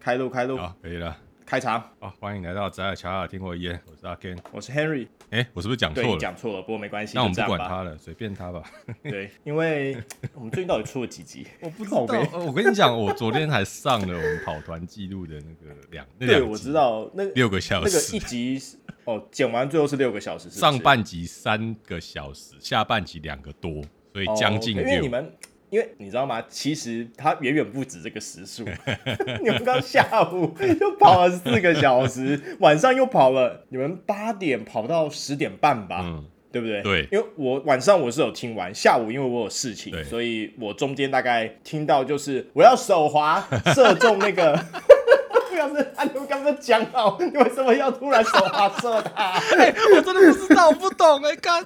开路开路，好，可以了，开场。好，欢迎来到宅尔乔亚听我一言，我是阿 Ken，我是 Henry。哎，我是不是讲错了？讲错了，不过没关系。那我们不管他了，随便他吧。对，因为我们最近到底出了几集？我不知道。我跟你讲，我昨天还上了我们跑团记录的那个两。对，我知道那六个小时，那个一集哦，剪完最后是六个小时，上半集三个小时，下半集两个多，所以将近六。因为你们。因为你知道吗？其实它远远不止这个时速。你们刚下午 又跑了四个小时，晚上又跑了，你们八点跑到十点半吧？嗯，对不对？对。因为我晚上我是有听完，下午因为我有事情，所以我中间大概听到就是我要手滑 射中那个。不要是啊！你们刚刚讲好，你为什么要突然手滑射他？欸，我真的不知道，我不懂哎，干。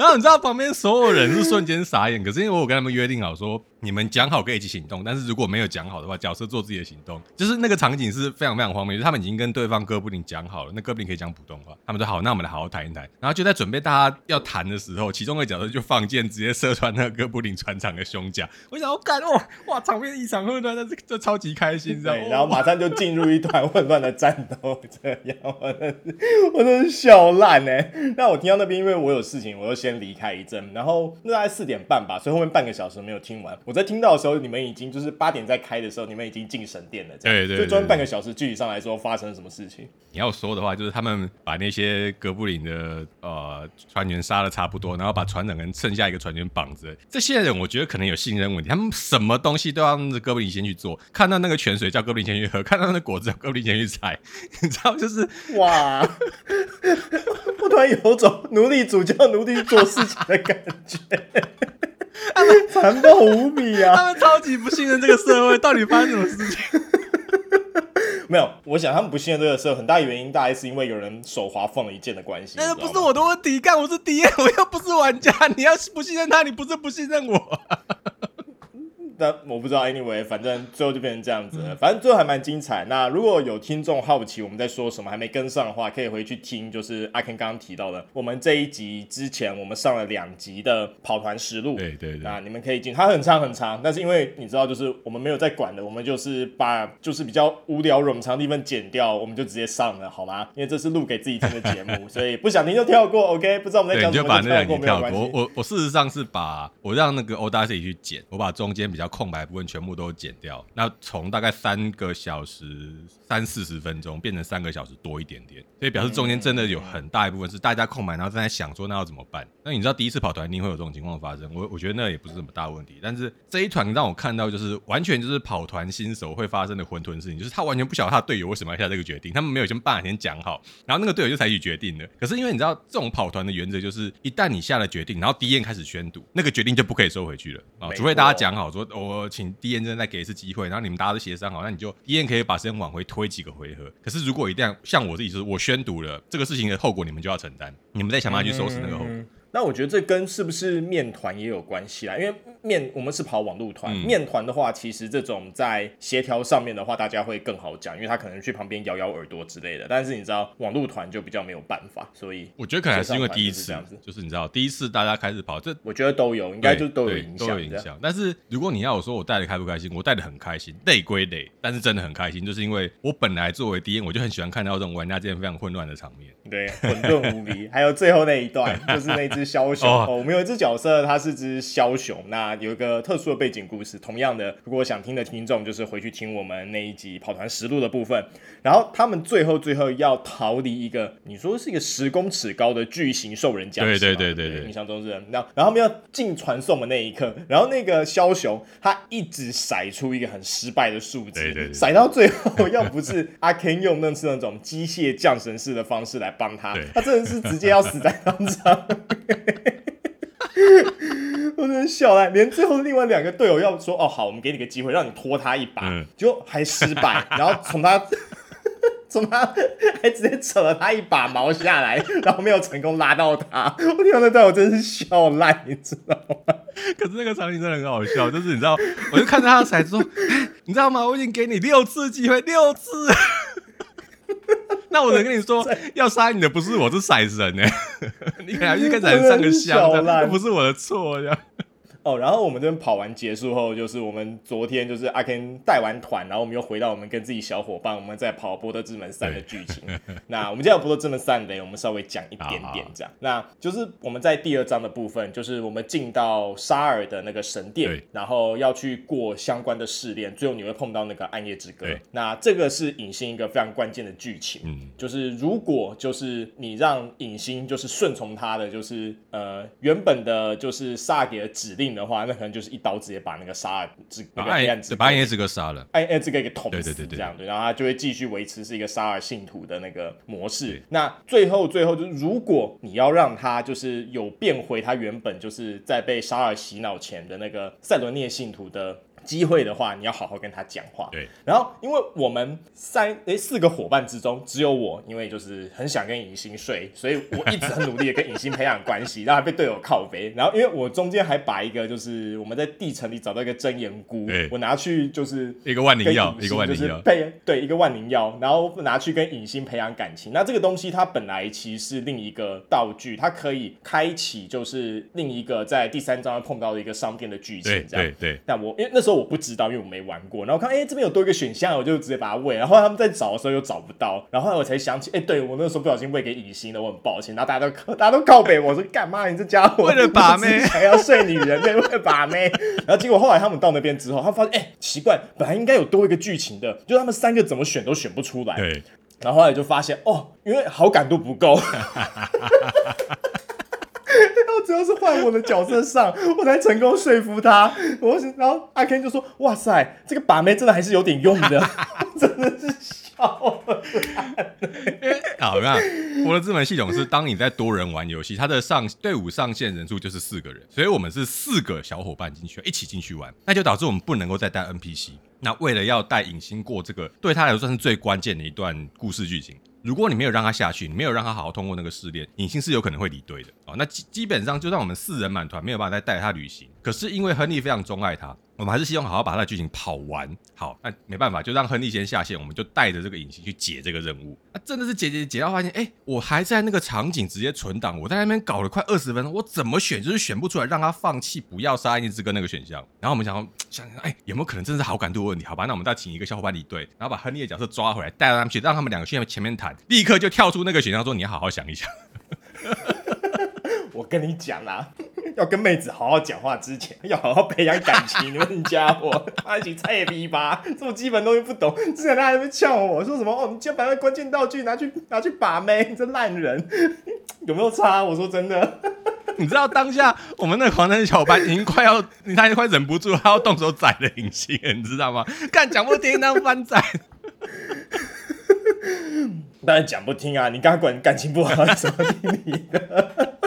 然后你知道旁边所有人是瞬间傻眼，可是因为我跟他们约定好说。你们讲好可以一起行动，但是如果没有讲好的话，角色做自己的行动，就是那个场景是非常非常荒谬。就是他们已经跟对方哥布林讲好了，那哥布林可以讲普通话，他们说好，那我们来好好谈一谈。然后就在准备大家要谈的时候，其中一个角色就放箭直接射穿那个哥布林船长的胸甲。我想我干哦哇，场面异常混乱，但是这超级开心，知道吗？然后马上就进入一团混乱的战斗，这样我真是我真是笑烂哎。那我听到那边，因为我有事情，我就先离开一阵。然后那大概四点半吧，所以后面半个小时没有听完。我在听到的时候，你。你们已经就是八点在开的时候，你们已经进神殿了。对对，就专半个小时，具体上来说发生了什么事情？你要说的话，就是他们把那些哥布林的呃船员杀的差不多，然后把船长跟剩下一个船员绑着。这些人我觉得可能有信任问题，他们什么东西都要让哥布林先去做。看到那个泉水叫哥布林先去喝，看到那个果子叫哥布林先去采。你知道，就是哇，我突然有种奴隶主叫奴隶做事情的感觉。他 们残暴无比啊！他们超级不信任这个社会，到底发生什么事情？没有，我想他们不信任这个社会，很大原因大概是因为有人手滑放了一箭的关系。那不是我的问题，干我是 D N，我又不是玩家。你要是不信任他，你不是不信任我。但我不知道，anyway，反正最后就变成这样子了。反正最后还蛮精彩。那如果有听众好奇我们在说什么，还没跟上的话，可以回去听，就是阿 Ken 刚刚提到的，我们这一集之前我们上了两集的跑团实录。对对对。那你们可以进，它很长很长，但是因为你知道，就是我们没有在管的，我们就是把就是比较无聊冗长的地方剪掉，我们就直接上了，好吗？因为这是录给自己听的节目，所以不想听就跳过。OK，不知道我们在讲什么就跳过。没有关系。我我我事实上是把我让那个 Audacity 去剪，我把中间比较。空白部分全部都剪掉，那从大概三个小时三四十分钟变成三个小时多一点点，所以表示中间真的有很大一部分是大家空白，然后正在想说那要怎么办。那你知道第一次跑团一定会有这种情况发生，我我觉得那也不是什么大问题。但是这一团让我看到就是完全就是跑团新手会发生的混沌事情，就是他完全不晓得他的队友为什么要下这个决定，他们没有先半天讲好，然后那个队友就采取决定了。可是因为你知道这种跑团的原则就是一旦你下了决定，然后第一眼开始宣读，那个决定就不可以收回去了啊，除非大家讲好说我请 D N。真的再给一次机会，然后你们大家都协商好，那你就 D N 可以把时间往回推几个回合。可是如果一旦像我自己说，我宣读了这个事情的后果，你们就要承担，你们再想办法去收拾那个后果。那我觉得这跟是不是面团也有关系啦，因为面我们是跑网路团，嗯、面团的话，其实这种在协调上面的话，大家会更好讲，因为他可能去旁边摇摇耳朵之类的。但是你知道网路团就比较没有办法，所以我觉得可能还是因为第一次这样子，就是你知道第一次大家开始跑，这我觉得都有，应该就都有影响，都有影响。但是如果你要我说我带的开不开心，我带的很开心，累归累，但是真的很开心，就是因为我本来作为 DM，我就很喜欢看到这种玩家之间非常混乱的场面，对，混沌无比。还有最后那一段，就是那只枭 雄。哦我们有一只角色，它是只枭雄。那有一个特殊的背景故事。同样的，如果想听的听众，就是回去听我们那一集跑团实录的部分。然后他们最后最后要逃离一个，你说是一个十公尺高的巨型兽人僵尸。对对对对对，印象中是。然后然后他们要进传送的那一刻，然后那个枭雄他一直甩出一个很失败的数字，对对对，甩到最后，要不是阿 Ken 用那次那种机械降神式的方式来帮他，他真的是直接要死在当场。我真的笑了，连最后另外两个队友要说哦好，我们给你个机会，让你拖他一把，嗯、就还失败，然后从他从他还直接扯了他一把毛下来，然后没有成功拉到他。我听到那段我真是笑烂，你知道吗？可是那个场景真的很好笑，就是你知道，我就看着他的骰子说，你知道吗？我已经给你六次机会，六次。那我能跟你说，要杀你的不是我，是骰子人呢。你可能去跟骰神上个香，不是我的错呀。哦，然后我们这边跑完结束后，就是我们昨天就是阿 Ken 带完团，然后我们又回到我们跟自己小伙伴，我们在跑《波德之门三》的剧情。那我们今天有《波德之门三》雷，我们稍微讲一点点这样。那就是我们在第二章的部分，就是我们进到沙尔的那个神殿，然后要去过相关的试炼，最后你会碰到那个暗夜之歌。那这个是影星一个非常关键的剧情，嗯，就是如果就是你让影星就是顺从他的，就是呃原本的就是沙尔给的指令的话，那可能就是一刀直接把那个杀尔之那个黑暗之把暗夜之歌杀了，暗夜之歌给捅死，对对对对，这样对，然后他就会继续维持是一个杀尔信徒的那个模式。那最后最后就是如果你要让他就是有变回他原本就是在被杀尔洗脑前的那个塞伦涅信徒的。机会的话，你要好好跟他讲话。对，然后因为我们三诶四个伙伴之中，只有我，因为就是很想跟影星睡，所以我一直很努力的跟影星培养关系，让他被队友靠背。然后因为我中间还把一个就是我们在地城里找到一个真言菇，我拿去就是一个万灵药，一个万灵药，配对一个万灵药，然后拿去跟影星培养感情。那这个东西它本来其实是另一个道具，它可以开启就是另一个在第三章碰到的一个商店的剧情。这样对对。那我因为那时候。我不知道，因为我没玩过。然后看，哎、欸，这边有多一个选项，我就直接把它喂。然后他们在找的时候又找不到，然后后来我才想起，哎、欸，对我那时候不小心喂给隐形了，我很抱歉。然后大家都大家都告北我说干嘛？你这家伙为了把妹还要睡女人，对，为了把妹。然后结果后来他们到那边之后，他发现，哎、欸，奇怪，本来应该有多一个剧情的，就他们三个怎么选都选不出来。对。然后后来就发现，哦，因为好感度不够。只要是换我的角色上，我才成功说服他。我然后阿 Ken 就说：“哇塞，这个把妹真的还是有点用的，真的是笑了。”好，那《博德之门》系统是当你在多人玩游戏，它的上队伍上限人数就是四个人，所以我们是四个小伙伴进去一起进去玩，那就导致我们不能够再带 NPC。那为了要带影星过这个，对他来说算是最关键的一段故事剧情。如果你没有让他下去，你没有让他好好通过那个试炼，隐性是有可能会离队的哦。那基基本上就算我们四人满团没有办法再带他旅行。可是因为亨利非常钟爱他。我们还是希望好好把他的剧情跑完。好，那没办法，就让亨利先下线，我们就带着这个影星去解这个任务。那真的是解解解到发现，哎，我还在那个场景直接存档，我在那边搞了快二十分钟，我怎么选就是选不出来，让他放弃，不要杀暗夜之歌那个选项。然后我们想 想想，哎，有没有可能真的是好感度问题？好吧，那我们再请一个小伙伴离队，然后把亨利的角色抓回来，带他们去，让他们两个去前面谈，立刻就跳出那个选项说，你要好好想一想。我跟你讲啦，要跟妹子好好讲话之前，要好好培养感情。你们家伙，他一起菜逼吧，这么基本东西不懂。之前他还在呛我说什么？哦，你竟然把那关键道具拿去拿去把妹，你这烂人，有没有差？我说真的，你知道当下我们那个狂人小班已经快要，他已经快忍不住，他要动手宰了隐形，你知道吗？干讲不听，当翻宰。当然讲不听啊！你刚刚管感情不好，怎么听你的？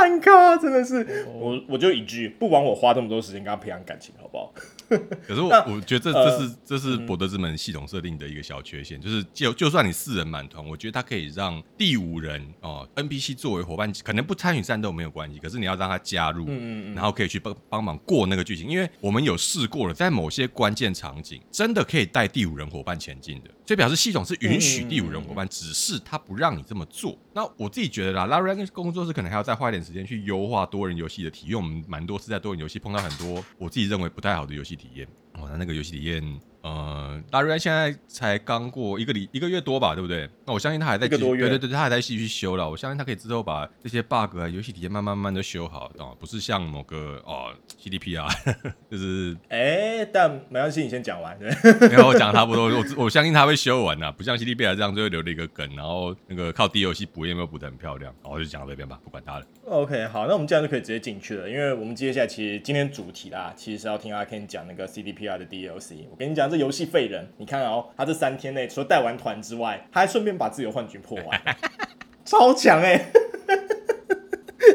我这烂咖真的是，我我就一句，不枉我花这么多时间跟他培养感情，好不好？可是我我觉得这这是这是博德之门系统设定的一个小缺陷，就是就就算你四人满团，我觉得他可以让第五人哦 NPC 作为伙伴，可能不参与战斗没有关系，可是你要让他加入，嗯嗯然后可以去帮帮忙过那个剧情，因为我们有试过了，在某些关键场景真的可以带第五人伙伴前进的，所以表示系统是允许第五人伙伴，只是他不让你这么做。那我自己觉得啦，Larian 工作室可能还要再花一点时时间去优化多人游戏的体验，我们蛮多次在多人游戏碰到很多我自己认为不太好的游戏体验。哦，那那个游戏体验。呃，大瑞安现在才刚过一个礼一个月多吧，对不对？那我相信他还在继续，对对对，他还在继续修了。我相信他可以之后把这些 bug 啊、游戏体验慢慢慢的修好，哦，不是像某个哦 C D P R，就是哎，但没关系，你先讲完。对，没有我讲差不多，我我相信他会修完的，不像 C D P R 这样最后留了一个梗，然后那个靠 D 游戏补也没有补的很漂亮，然后就讲到这边吧，不管他了。OK，好，那我们这样就可以直接进去了，因为我们接下来其实今天主题啦，其实是要听阿 Ken 讲那个 CDPR 的 DLC。我跟你讲，这游戏废人。你看哦，他这三天内除了带完团之外，他还顺便把自由幻局破完，超强哎、欸，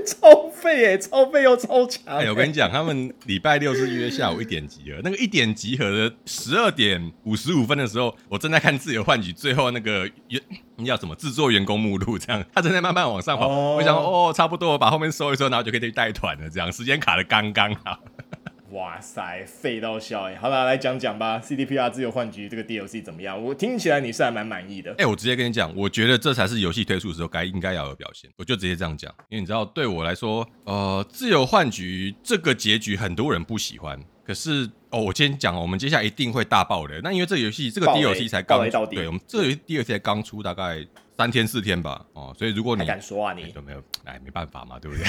超废哎、欸，超废又超强、欸。哎，我跟你讲，他们礼拜六是约下午一点集合，那个一点集合的十二点五十五分的时候，我正在看自由幻局最后那个员要什么制作员工目录，这样他正在慢慢往上跑。Oh. 我想说哦，差不多，我把后面收一收，然后就可以去带团了。这样时间卡的刚刚好。哇塞，废到笑哎！好了，来讲讲吧，CDPR 自由幻局这个 DLC 怎么样？我听起来你是还蛮满意的。哎、欸，我直接跟你讲，我觉得这才是游戏推出的时候该应该要有的表现。我就直接这样讲，因为你知道，对我来说，呃，自由幻局这个结局很多人不喜欢。可是哦，我今天讲，我们接下来一定会大爆的。那因为这个游戏这个 DLC 才刚，对，我们这个游戏 DLC 才刚出，大概三天四天吧。哦，所以如果你敢说啊，你都没有，哎，没办法嘛，对不对？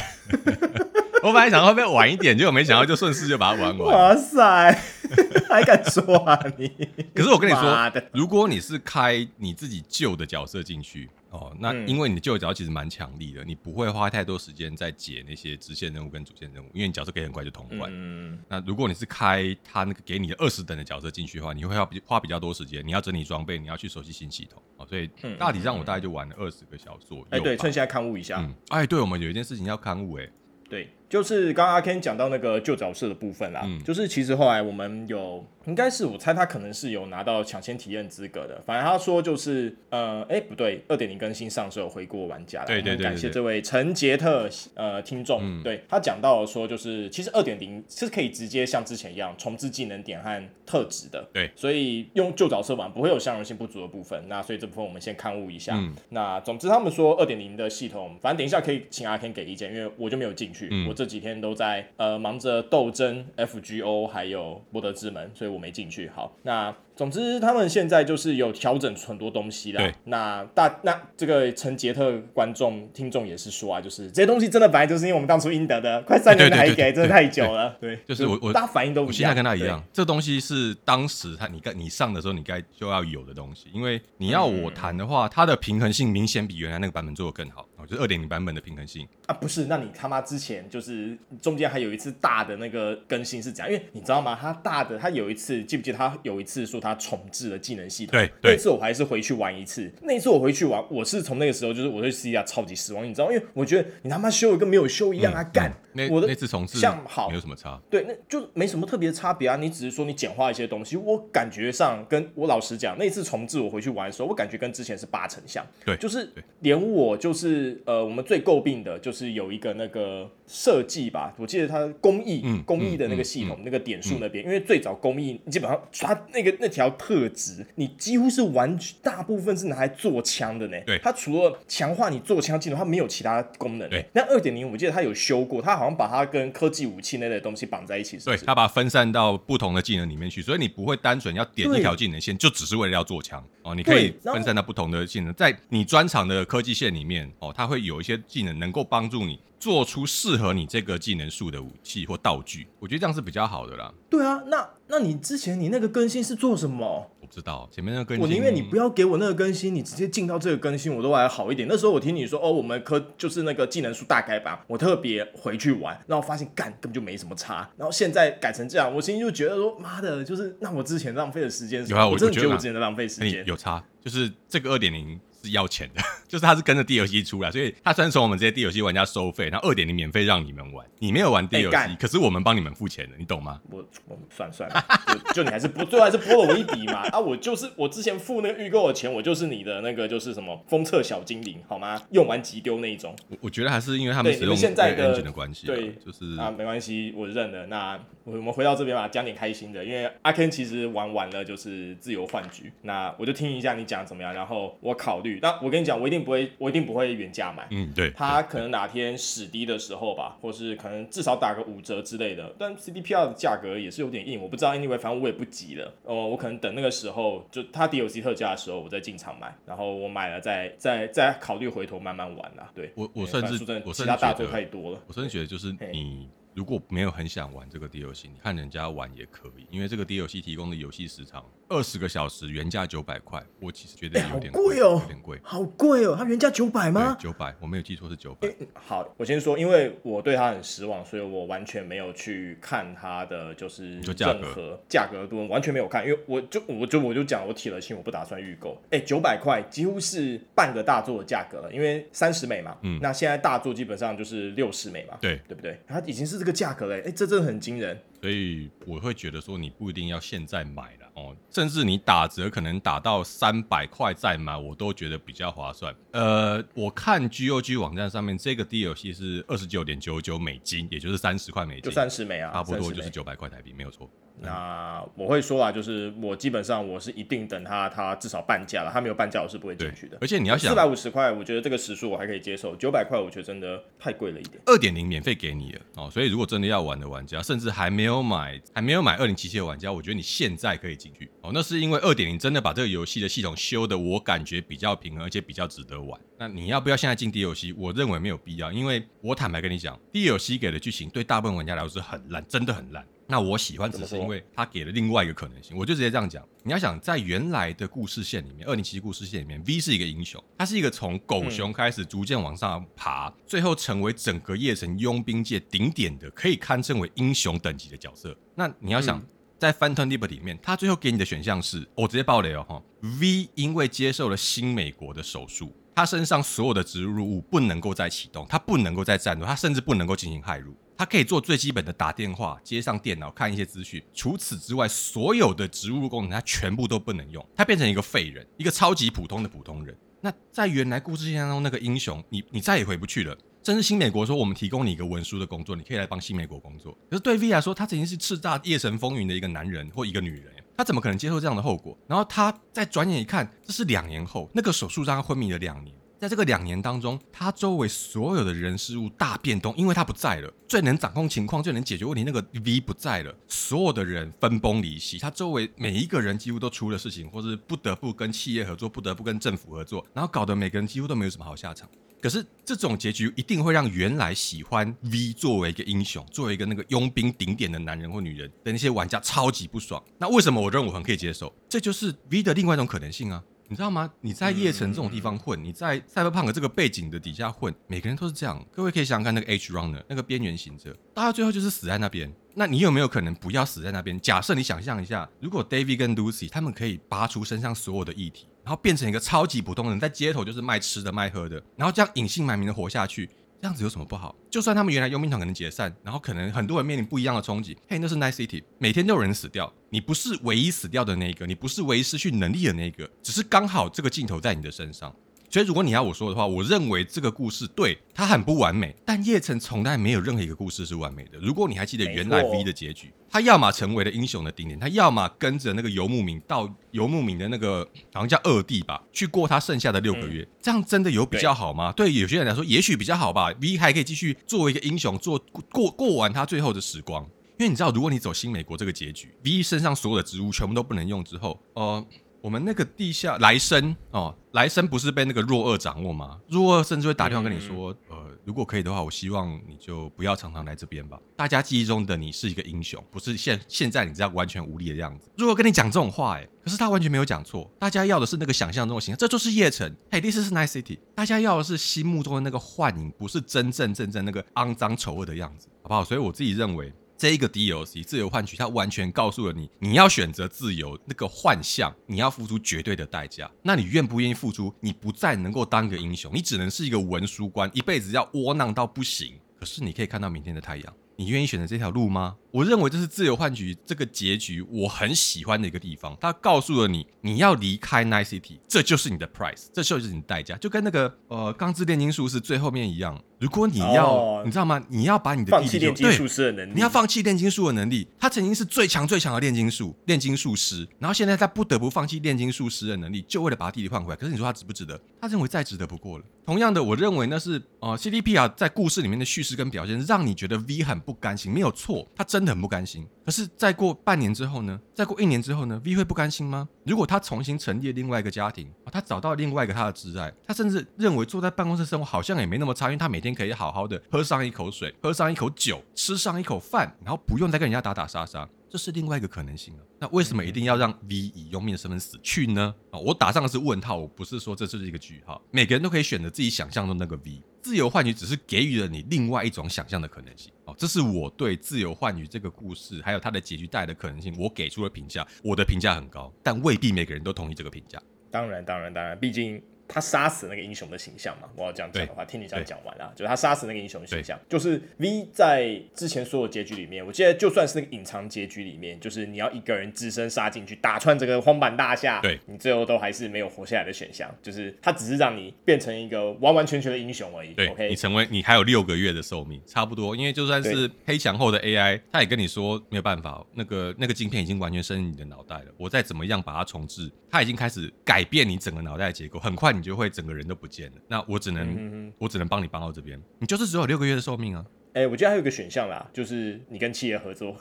我本来想会不会晚一点，结果没想到就顺势就把它玩完。哇塞，还敢说啊你？可是我跟你说，如果你是开你自己旧的角色进去哦，那因为你的旧角色其实蛮强力的，你不会花太多时间在解那些支线任务跟主线任务，因为你角色可以很快就通关。嗯。那如果你是开他那个给你的二十等的角色进去的话，你会花比花比较多时间，你要整理装备，你要去熟悉新系统哦，所以大体上我大概就玩了二十个小时左右。哎，对，趁现在勘误一下。嗯。哎，对，我们有一件事情要勘误，哎。对，就是刚刚阿 Ken 讲到那个旧角色的部分啦，嗯、就是其实后来我们有。应该是我猜他可能是有拿到抢先体验资格的，反正他说就是呃，哎不对，二点零更新上是有回过玩家的，对对对，感谢这位陈杰特呃听众，嗯、对他讲到说就是其实二点零是可以直接像之前一样重置技能点和特质的，对，所以用旧角色玩不会有相容性不足的部分，那所以这部分我们先勘误一下，嗯、那总之他们说二点零的系统，反正等一下可以请阿 Ken 给意见，因为我就没有进去，嗯、我这几天都在呃忙着斗争 FGO 还有博德之门，所以我没进去，好。那总之，他们现在就是有调整很多东西啦。对，那大那这个陈杰特观众听众也是说啊，就是这些东西真的本来就是因为我们当初应得的，快三年还给，真的太久了。对，就是我我大家反应都不一样。我现在跟他一样，这东西是当时他你该你上的时候你该就要有的东西，因为你要我谈的话，它的平衡性明显比原来那个版本做的更好。就是二点零版本的平衡性啊，不是？那你他妈之前就是中间还有一次大的那个更新是怎样？因为你知道吗？他大的他有一次记不记得他有一次说他重置的技能系统？对，那次我还是回去玩一次。那次我回去玩，我是从那个时候就是我对 C 亚超级失望，你知道？因为我觉得你他妈修一个没有修一样啊！干、嗯，我的那次重置像好没有什么差，对，那就没什么特别的差别啊。你只是说你简化一些东西，我感觉上跟我老实讲，那次重置我回去玩的时候，我感觉跟之前是八成像。对，就是连我就是呃，我们最。诟病的就是有一个那个设计吧，我记得它工艺、嗯、工艺的那个系统、嗯嗯、那个点数那边，嗯、因为最早工艺基本上它那个那条特质，你几乎是完大部分是拿来做枪的呢。对，它除了强化你做枪技能，它没有其他功能。对，那二点零我记得它有修过，它好像把它跟科技武器那类的东西绑在一起是是，对，它把它分散到不同的技能里面去，所以你不会单纯要点一条技能线，就只是为了要做枪。哦，你可以分散到不同的技能，在你专长的科技线里面哦，它会有一些技能能够帮助你做出适合你这个技能树的武器或道具，我觉得这样是比较好的啦。对啊，那那你之前你那个更新是做什么？我不知道，前面那个更新，我宁愿你不要给我那个更新，你直接进到这个更新，我都还好一点。那时候我听你说哦，我们科就是那个技能树大改版，我特别回去玩，然后发现干根本就没什么差。然后现在改成这样，我心里就觉得说妈的，就是那我之前浪费的时间是，有啊，我真的觉得我之前在浪费时间，有差，就是这个二点零。要钱的，就是他是跟着 DLC 出来，所以他先从我们这些 DLC 玩家收费，然后二点零免费让你们玩，你没有玩 DLC，、欸、可是我们帮你们付钱的，你懂吗？我我算算了，就，就你还是不最后还是拨了我一笔嘛 啊！我就是我之前付那个预购的钱，我就是你的那个就是什么封测小精灵好吗？用完即丢那一种。我我觉得还是因为他们使用现在的的关系，对，就是啊，没关系，我认了。那我们回到这边吧，讲点开心的，因为阿 Ken 其实玩完了就是自由幻局，那我就听一下你讲怎么样，然后我考虑。那我跟你讲，我一定。不会，我一定不会原价买。嗯，对，他可能哪天史低的时候吧，或是可能至少打个五折之类的。但 CDPR 的价格也是有点硬，我不知道。Anyway，反正我也不急了。哦，我可能等那个时候，就他 DLC 特价的时候，我再进场买。然后我买了再，再再再考虑回头慢慢玩啦。对，我我甚至我其他大作太多了。我甚至觉得就是你。如果没有很想玩这个 DLC，你看人家玩也可以，因为这个 DLC 提供的游戏时长二十个小时，原价九百块，我其实觉得有点贵哦，有点贵，好贵哦，它原价九百吗？九百，我没有记错是九百。好，我先说，因为我对它很失望，所以我完全没有去看它的就是任何价格都完全没有看，因为我就我就我就讲我铁了心，我不打算预购。哎，九百块几乎是半个大作的价格了，因为三十美嘛，嗯，那现在大作基本上就是六十美嘛，对，对不对？它已经是这个价格欸，哎，这真的很惊人。所以我会觉得说，你不一定要现在买了哦。甚至你打折可能打到三百块再买，我都觉得比较划算。呃，我看 GOG 网站上面这个 DLC 是二十九点九九美金，也就是三十块美金，就三十美啊，差不多就是九百块台币，没有错。那我会说啊，就是我基本上我是一定等它，它至少半价了，它没有半价我是不会进去的。而且你要想，四百五十块，我觉得这个时速我还可以接受，九百块我觉得真的太贵了一点。二点零免费给你了哦，所以如果真的要玩的玩家，甚至还没有买还没有买二零七七的玩家，我觉得你现在可以进去哦。那是因为二点零真的把这个游戏的系统修的，我感觉比较平衡，而且比较值得玩。那你要不要现在进 DLC？我认为没有必要，因为我坦白跟你讲，DLC 给的剧情对大部分玩家来说是很烂，真的很烂。那我喜欢只是因为他给了另外一个可能性，我就直接这样讲。你要想在原来的故事线里面，二零七七故事线里面，V 是一个英雄，他是一个从狗熊开始逐渐往上爬，最后成为整个夜城佣兵界顶点的，可以堪称为英雄等级的角色。那你要想，在 Phantom Liberty 里面，他最后给你的选项是，我直接爆雷哦哈，V 因为接受了新美国的手术，他身上所有的植入物不能够再启动，他不能够再战斗，他甚至不能够进行骇入。他可以做最基本的打电话、接上电脑、看一些资讯。除此之外，所有的植入功能他全部都不能用。他变成一个废人，一个超级普通的普通人。那在原来故事线当中，那个英雄，你你再也回不去了。甚至新美国说，我们提供你一个文书的工作，你可以来帮新美国工作。可是对 V 来说，他曾经是叱咤夜神风云的一个男人或一个女人，他怎么可能接受这样的后果？然后他再转眼一看，这是两年后，那个手术让他昏迷了两年。在这个两年当中，他周围所有的人事物大变动，因为他不在了。最能掌控情况、最能解决问题那个 V 不在了，所有的人分崩离析。他周围每一个人几乎都出了事情，或是不得不跟企业合作，不得不跟政府合作，然后搞得每个人几乎都没有什么好下场。可是这种结局一定会让原来喜欢 V 作为一个英雄、作为一个那个佣兵顶点的男人或女人的那些玩家超级不爽。那为什么我认为我很可以接受？这就是 V 的另外一种可能性啊。你知道吗？你在夜城这种地方混，你在赛博朋克这个背景的底下混，每个人都是这样。各位可以想想看，那个 Edgerunner，那个边缘行者，大家最后就是死在那边。那你有没有可能不要死在那边？假设你想象一下，如果 David 跟 Lucy 他们可以拔除身上所有的异体，然后变成一个超级普通人，在街头就是卖吃的卖喝的，然后这样隐姓埋名的活下去。这样子有什么不好？就算他们原来佣兵团可能解散，然后可能很多人面临不一样的冲击。嘿，那是 nice city，每天都有人死掉，你不是唯一死掉的那一个，你不是唯一失去能力的那一个，只是刚好这个镜头在你的身上。所以，如果你要我说的话，我认为这个故事对它很不完美，但叶城从来没有任何一个故事是完美的。如果你还记得原来 V 的结局，他要么成为了英雄的顶点，他要么跟着那个游牧民到游牧民的那个好像叫二弟吧，去过他剩下的六个月。这样真的有比较好吗？对有些人来说，也许比较好吧。V 还可以继续作为一个英雄，做过过完他最后的时光。因为你知道，如果你走新美国这个结局，V 身上所有的植物全部都不能用之后，呃。我们那个地下来生哦，来生不是被那个若二掌握吗？若二甚至会打电话跟你说，呃，如果可以的话，我希望你就不要常常来这边吧。大家记忆中的你是一个英雄，不是现现在你这样完全无力的样子。若二跟你讲这种话，哎，可是他完全没有讲错。大家要的是那个想象中的形象，这就是夜城。嘿，this is Night City。大家要的是心目中的那个幻影，不是真正真正那个肮脏丑恶的样子，好不好？所以我自己认为。这一个 DLC 自由换取，它完全告诉了你，你要选择自由那个幻象，你要付出绝对的代价。那你愿不愿意付出？你不再能够当个英雄，你只能是一个文书官，一辈子要窝囊到不行。可是你可以看到明天的太阳。你愿意选择这条路吗？我认为这是自由换局这个结局我很喜欢的一个地方。他告诉了你，你要离开 Night City，这就是你的 price，这就是你的代价，就跟那个呃钢之炼金术士最后面一样。如果你要，哦、你知道吗？你要把你的弟弟放弃炼金术师的能力，你要放弃炼金术的能力。他曾经是最强最强的炼金术炼金术师，然后现在他不得不放弃炼金术师的能力，就为了把他弟弟换回来。可是你说他值不值得？他认为再值得不过了。同样的，我认为那是呃 C D P 啊在故事里面的叙事跟表现，让你觉得 V 很不甘心，没有错，他真很不甘心。可是再过半年之后呢？再过一年之后呢？V 会不甘心吗？如果他重新成立另外一个家庭，他找到另外一个他的挚爱，他甚至认为坐在办公室生活好像也没那么差，因为他每天可以好好的喝上一口水，喝上一口酒，吃上一口饭，然后不用再跟人家打打杀杀，这是另外一个可能性啊。那为什么一定要让 V 以佣兵的身份死去呢？啊，我打上的是问号，我不是说这就是一个句号。每个人都可以选择自己想象中的那个 V。自由幻觉只是给予了你另外一种想象的可能性哦，这是我对自由幻觉这个故事还有它的结局带来的可能性，我给出了评价，我的评价很高，但未必每个人都同意这个评价。当然，当然，当然，毕竟他杀死那个英雄的形象嘛。我要这样讲的话，听你这样讲完了，就是他杀死那个英雄的形象，就是 V 在之前所有结局里面，我记得就算是那个隐藏结局里面，就是你要一个人只身杀进去打穿这个荒坂大厦，对，你最后都还是没有活下来的选项，就是他只是让你变成一个完完全全的英雄而已。对，OK，你成为你还有六个月的寿命，差不多，因为就算是黑墙后的 AI，他也跟你说没有办法，那个那个镜片已经完全深入你的脑袋了，我再怎么样把它重置，它已经开始改变你整个脑袋的结构，很快你就会整个人都不见了。那我只能，嗯、我只能帮你帮到这边，你就是只有六个月的寿命啊。哎、欸，我觉得还有一个选项啦，就是你跟企业合作，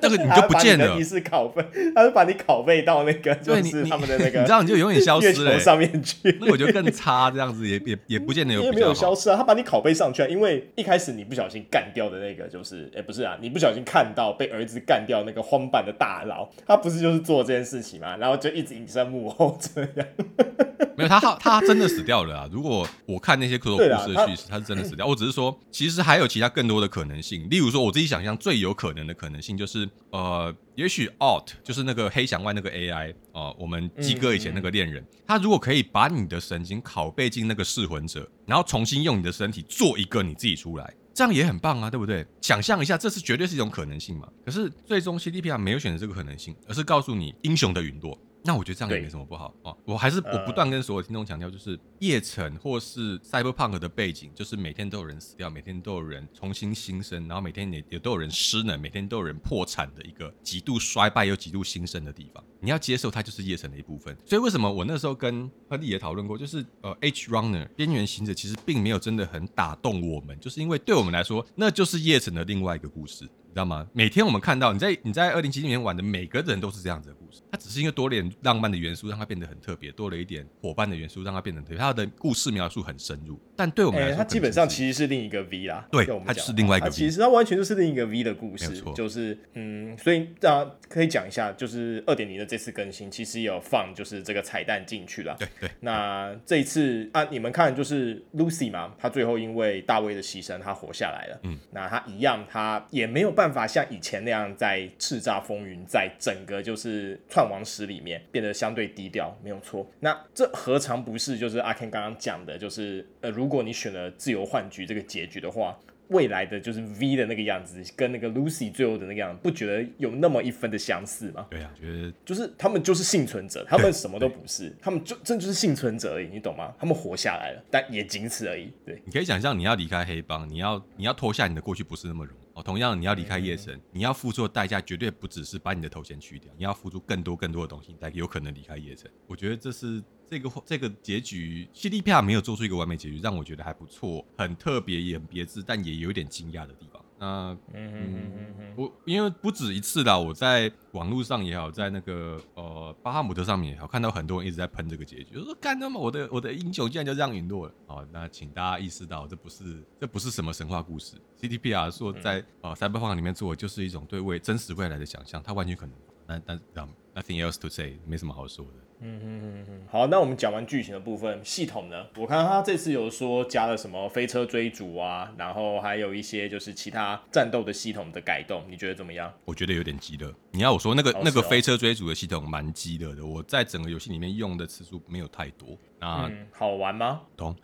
这个你就不见了。你是拷贝，他就把你拷贝到那个，就是他们的那个，你知道你就永远消失了上面去。那我觉得更差，这样子也也也不见得有。也没有消失啊，他把你拷贝上去啊，因为一开始你不小心干掉的那个，就是哎、欸，不是啊，你不小心看到被儿子干掉那个荒坂的大佬，他不是就是做这件事情嘛，然后就一直隐身幕后这样。没有他，他他真的死掉了啊！如果我看那些科幻故事的叙事，他是真的死掉。我只是说，其实还有其他更更多的可能性。例如说，我自己想象最有可能的可能性就是，呃，也许 Alt 就是那个黑翔外那个 AI 哦、呃，我们鸡哥以前那个恋人，他如果可以把你的神经拷贝进那个噬魂者，然后重新用你的身体做一个你自己出来，这样也很棒啊，对不对？想象一下，这是绝对是一种可能性嘛。可是最终 CDPR 没有选择这个可能性，而是告诉你英雄的陨落。那我觉得这样也没什么不好哦。我还是我不断跟所有听众强调，就是夜城或是 Cyberpunk 的背景，就是每天都有人死掉，每天都有人重新新生，然后每天也也都有人失能，每天都有人破产的一个极度衰败又极度新生的地方。你要接受它就是夜城的一部分。所以为什么我那时候跟亨利也讨论过，就是呃，Edgerunner 边缘行者其实并没有真的很打动我们，就是因为对我们来说，那就是夜城的另外一个故事。你知道吗？每天我们看到你在你在二零七七里面玩的每个人都是这样子的故事，它只是因为多了点浪漫的元素，让它变得很特别；多了一点伙伴的元素，让它变得很特别。它的故事描述很深入，但对我们来说，欸、它基本上其实是另一个 V 啦。对，它是另外一个 V。其实它完全就是另一个 V 的故事，就是嗯，所以大家可以讲一下，就是二点零的这次更新其实有放就是这个彩蛋进去了。对对。那这一次啊，你们看就是 Lucy 嘛，她最后因为大卫的牺牲，她活下来了。嗯。那她一样，她也没有办法像以前。那样在叱咤风云，在整个就是创王史里面变得相对低调，没有错。那这何尝不是就是阿 Ken 刚刚讲的，就是呃，如果你选了自由换局这个结局的话。未来的就是 V 的那个样子，跟那个 Lucy 最后的那个样子，不觉得有那么一分的相似吗？对啊，觉得就是他们就是幸存者，他们什么都不是，他们就真就是幸存者而已，你懂吗？他们活下来了，但也仅此而已。对，你可以想象，你要离开黑帮，你要你要脱下你的过去，不是那么容易哦。同样，你要离开夜神，嗯、你要付出的代价绝对不只是把你的头衔去掉，你要付出更多更多的东西，才有可能离开夜神。我觉得这是。这个这个结局，CDPR 没有做出一个完美结局，让我觉得还不错，很特别，也很别致，但也有点惊讶的地方。那，嗯嗯嗯我因为不止一次啦，我在网络上也好，在那个呃巴哈姆特上面也好，看到很多人一直在喷这个结局，就说干他妈，我的我的英雄竟然就这样陨落了。好，那请大家意识到，这不是这不是什么神话故事。CTPR 说在呃 Cyberpunk 里面做的就是一种对未真实未来的想象，它完全可能。但但 nothing else to say，没什么好说的。嗯嗯嗯嗯，好，那我们讲完剧情的部分，系统呢？我看他这次有说加了什么飞车追逐啊，然后还有一些就是其他战斗的系统的改动，你觉得怎么样？我觉得有点鸡肋。你要我说那个、哦、那个飞车追逐的系统蛮鸡肋的，我在整个游戏里面用的次数没有太多。那、嗯、好玩吗？普通，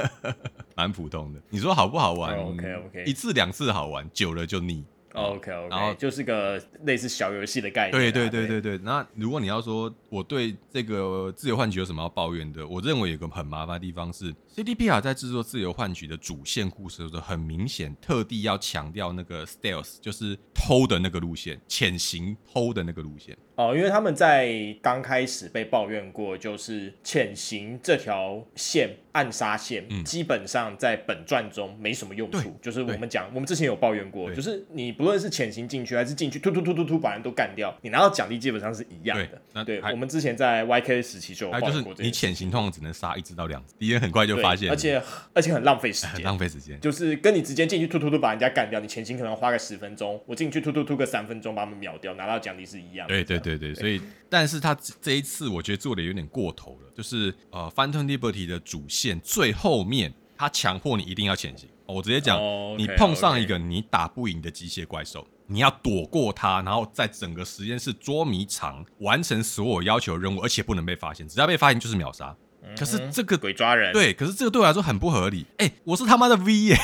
蛮普通的。你说好不好玩？OK OK，一次两次好玩，久了就腻。OK OK，然后就是个类似小游戏的概念。对对对对对。那如果你要说我对这个自由换取有什么要抱怨的，我认为有个很麻烦的地方是，CDPR 在制作自由换取的主线故事的时候，很明显特地要强调那个 stealth，就是偷的那个路线，潜行偷的那个路线。哦，因为他们在刚开始被抱怨过，就是潜行这条线。暗杀线、嗯、基本上在本传中没什么用处，就是我们讲，我们之前有抱怨过，就是你不论是潜行进去还是进去突突突突突把人都干掉，你拿到奖励基本上是一样的。那对，我们之前在 YK 时期就有抱怨过，你潜行通常只能杀一只到两只，敌人很快就发现，而且而且很浪费时间，很浪费时间，就是跟你直接进去突突突把人家干掉，你潜行可能花个十分钟，我进去突突突个三分钟把他们秒掉，拿到奖励是一样的。对对对对，所以但是他这一次我觉得做的有点过头了。就是呃，Phantom Liberty 的主线最后面，他强迫你一定要前行。我直接讲，oh, okay, 你碰上一个你打不赢的机械怪兽.你要躲过它，然后在整个实验室捉迷藏，完成所有要求任务，而且不能被发现。只要被发现就是秒杀。可是这个鬼抓人，对，可是这个对我来说很不合理。哎，我是他妈的 V 耶，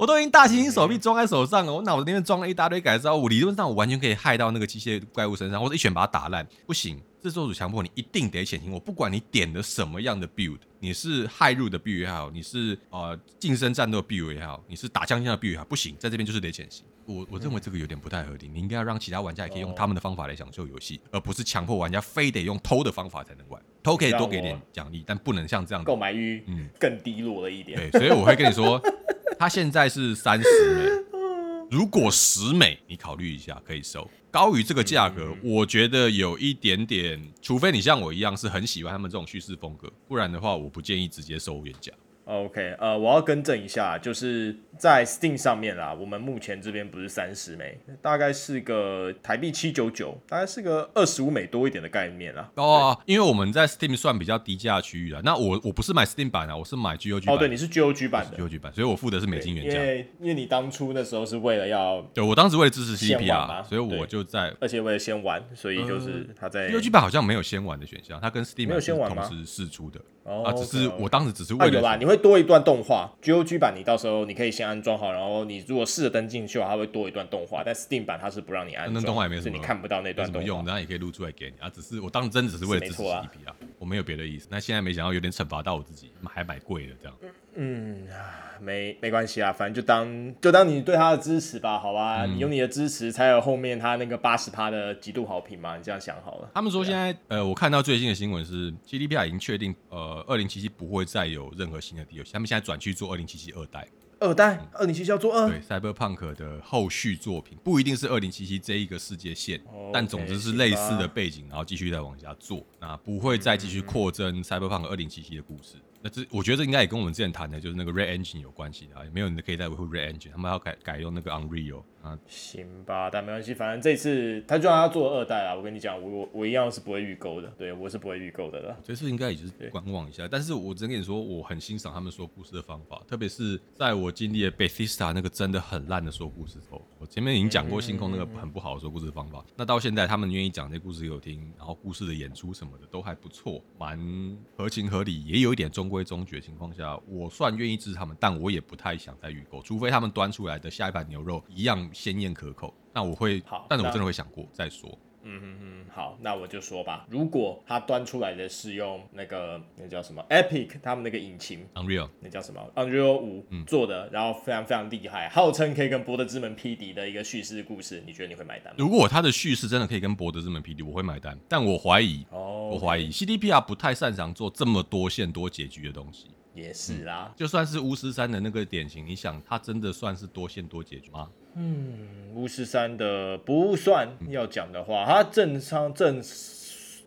我都已经大猩猩手臂装在手上了，我脑子里面装了一大堆改造物，理论上我完全可以害到那个机械怪物身上，或者一拳把它打烂。不行，制作组强迫你一定得潜行。我不管你点的什么样的 build，你是骇入的 build 也好，你是呃近身战斗的 build 也好，你是打枪枪的 build 也好，不行，在这边就是得潜行。我我认为这个有点不太合理，你应该要让其他玩家也可以用他们的方法来享受游戏，而不是强迫玩家非得用偷的方法才能玩。偷可以多给点奖励，但不能像这样购买欲嗯更低落了一点。对，所以我会跟你说，它现在是三十美，如果十美，你考虑一下可以收。高于这个价格，我觉得有一点点，除非你像我一样是很喜欢他们这种叙事风格，不然的话，我不建议直接收原价。OK，呃，我要更正一下，就是在 Steam 上面啦，我们目前这边不是三十美，大概是个台币七九九，大概是个二十五美多一点的概念啦。哦，因为我们在 Steam 算比较低价区域啊。那我我不是买 Steam 版啊，我是买 GOG 版。哦，对，你是 GOG 版的，GOG 版，所以我付的是美金原价。因为因为你当初那时候是为了要，对我当时为了支持 CDPR，所以我就在，而且为了先玩，所以就是他在 GOG 版好像没有先玩的选项，它跟 Steam 没有先玩同时试出的。哦，啊，只是我当时只是为了有啦，你会多一段动画。GOG 版你到时候你可以先安装好，然后你如果试着登进去的话，它会多一段动画。但 Steam 版它是不让你安装，那动画也没什么，你看不到那段动画用，然后也可以录出来给你啊。只是我当时真的只是为了支持 CDPR 啊，我没有别的意思。那现在没想到有点惩罚到我自己，还买贵了这样。嗯，没没关系啊，反正就当就当你对他的支持吧，好吧？嗯、你有你的支持，才有后面他那个八十趴的极度好评嘛。你这样想好了。他们说现在，啊、呃，我看到最新的新闻是 GDPR 已经确定，呃，二零七七不会再有任何新的 DLC，他们现在转去做二零七七二代。二代，二零七七要做二？对，Cyberpunk 的后续作品不一定是二零七七这一个世界线，okay, 但总之是类似的背景，然后继续再往下做，那不会再继续扩增 Cyberpunk 二零七七的故事。那这我觉得这应该也跟我们之前谈的，就是那个 Red Engine 有关系的没有你可以再维护 Red Engine，他们要改改用那个 Unreal 啊。行吧，但没关系，反正这次他就让他做二代啊，我跟你讲，我我我一样是不会预购的，对我是不会预购的了。这次应该也就是观望一下，但是我只能跟你说，我很欣赏他们说故事的方法，特别是在我经历了 Bethesda 那个真的很烂的说故事后，我前面已经讲过星空那个很不好的说故事的方法，嗯、那到现在他们愿意讲这故事给我听，然后故事的演出什么的都还不错，蛮合情合理，也有一点中规中矩的情况。下，我算愿意支持他们，但我也不太想再预购，除非他们端出来的下一盘牛肉一样鲜艳可口，那我会，好，但是我真的会想过再说。嗯哼哼，好，那我就说吧。如果他端出来的是用那个那叫什么 Epic 他们那个引擎 Unreal，那叫什么 Unreal 五做的，嗯、然后非常非常厉害，号称可以跟博德之门匹敌的一个叙事故事，你觉得你会买单吗？如果他的叙事真的可以跟博德之门匹敌，我会买单。但我怀疑，哦，我怀疑 CDPR 不太擅长做这么多线多结局的东西。也是啦、嗯，就算是巫师三的那个典型，你想他真的算是多线多结局吗？嗯，巫师三的不算。要讲的话，它正常正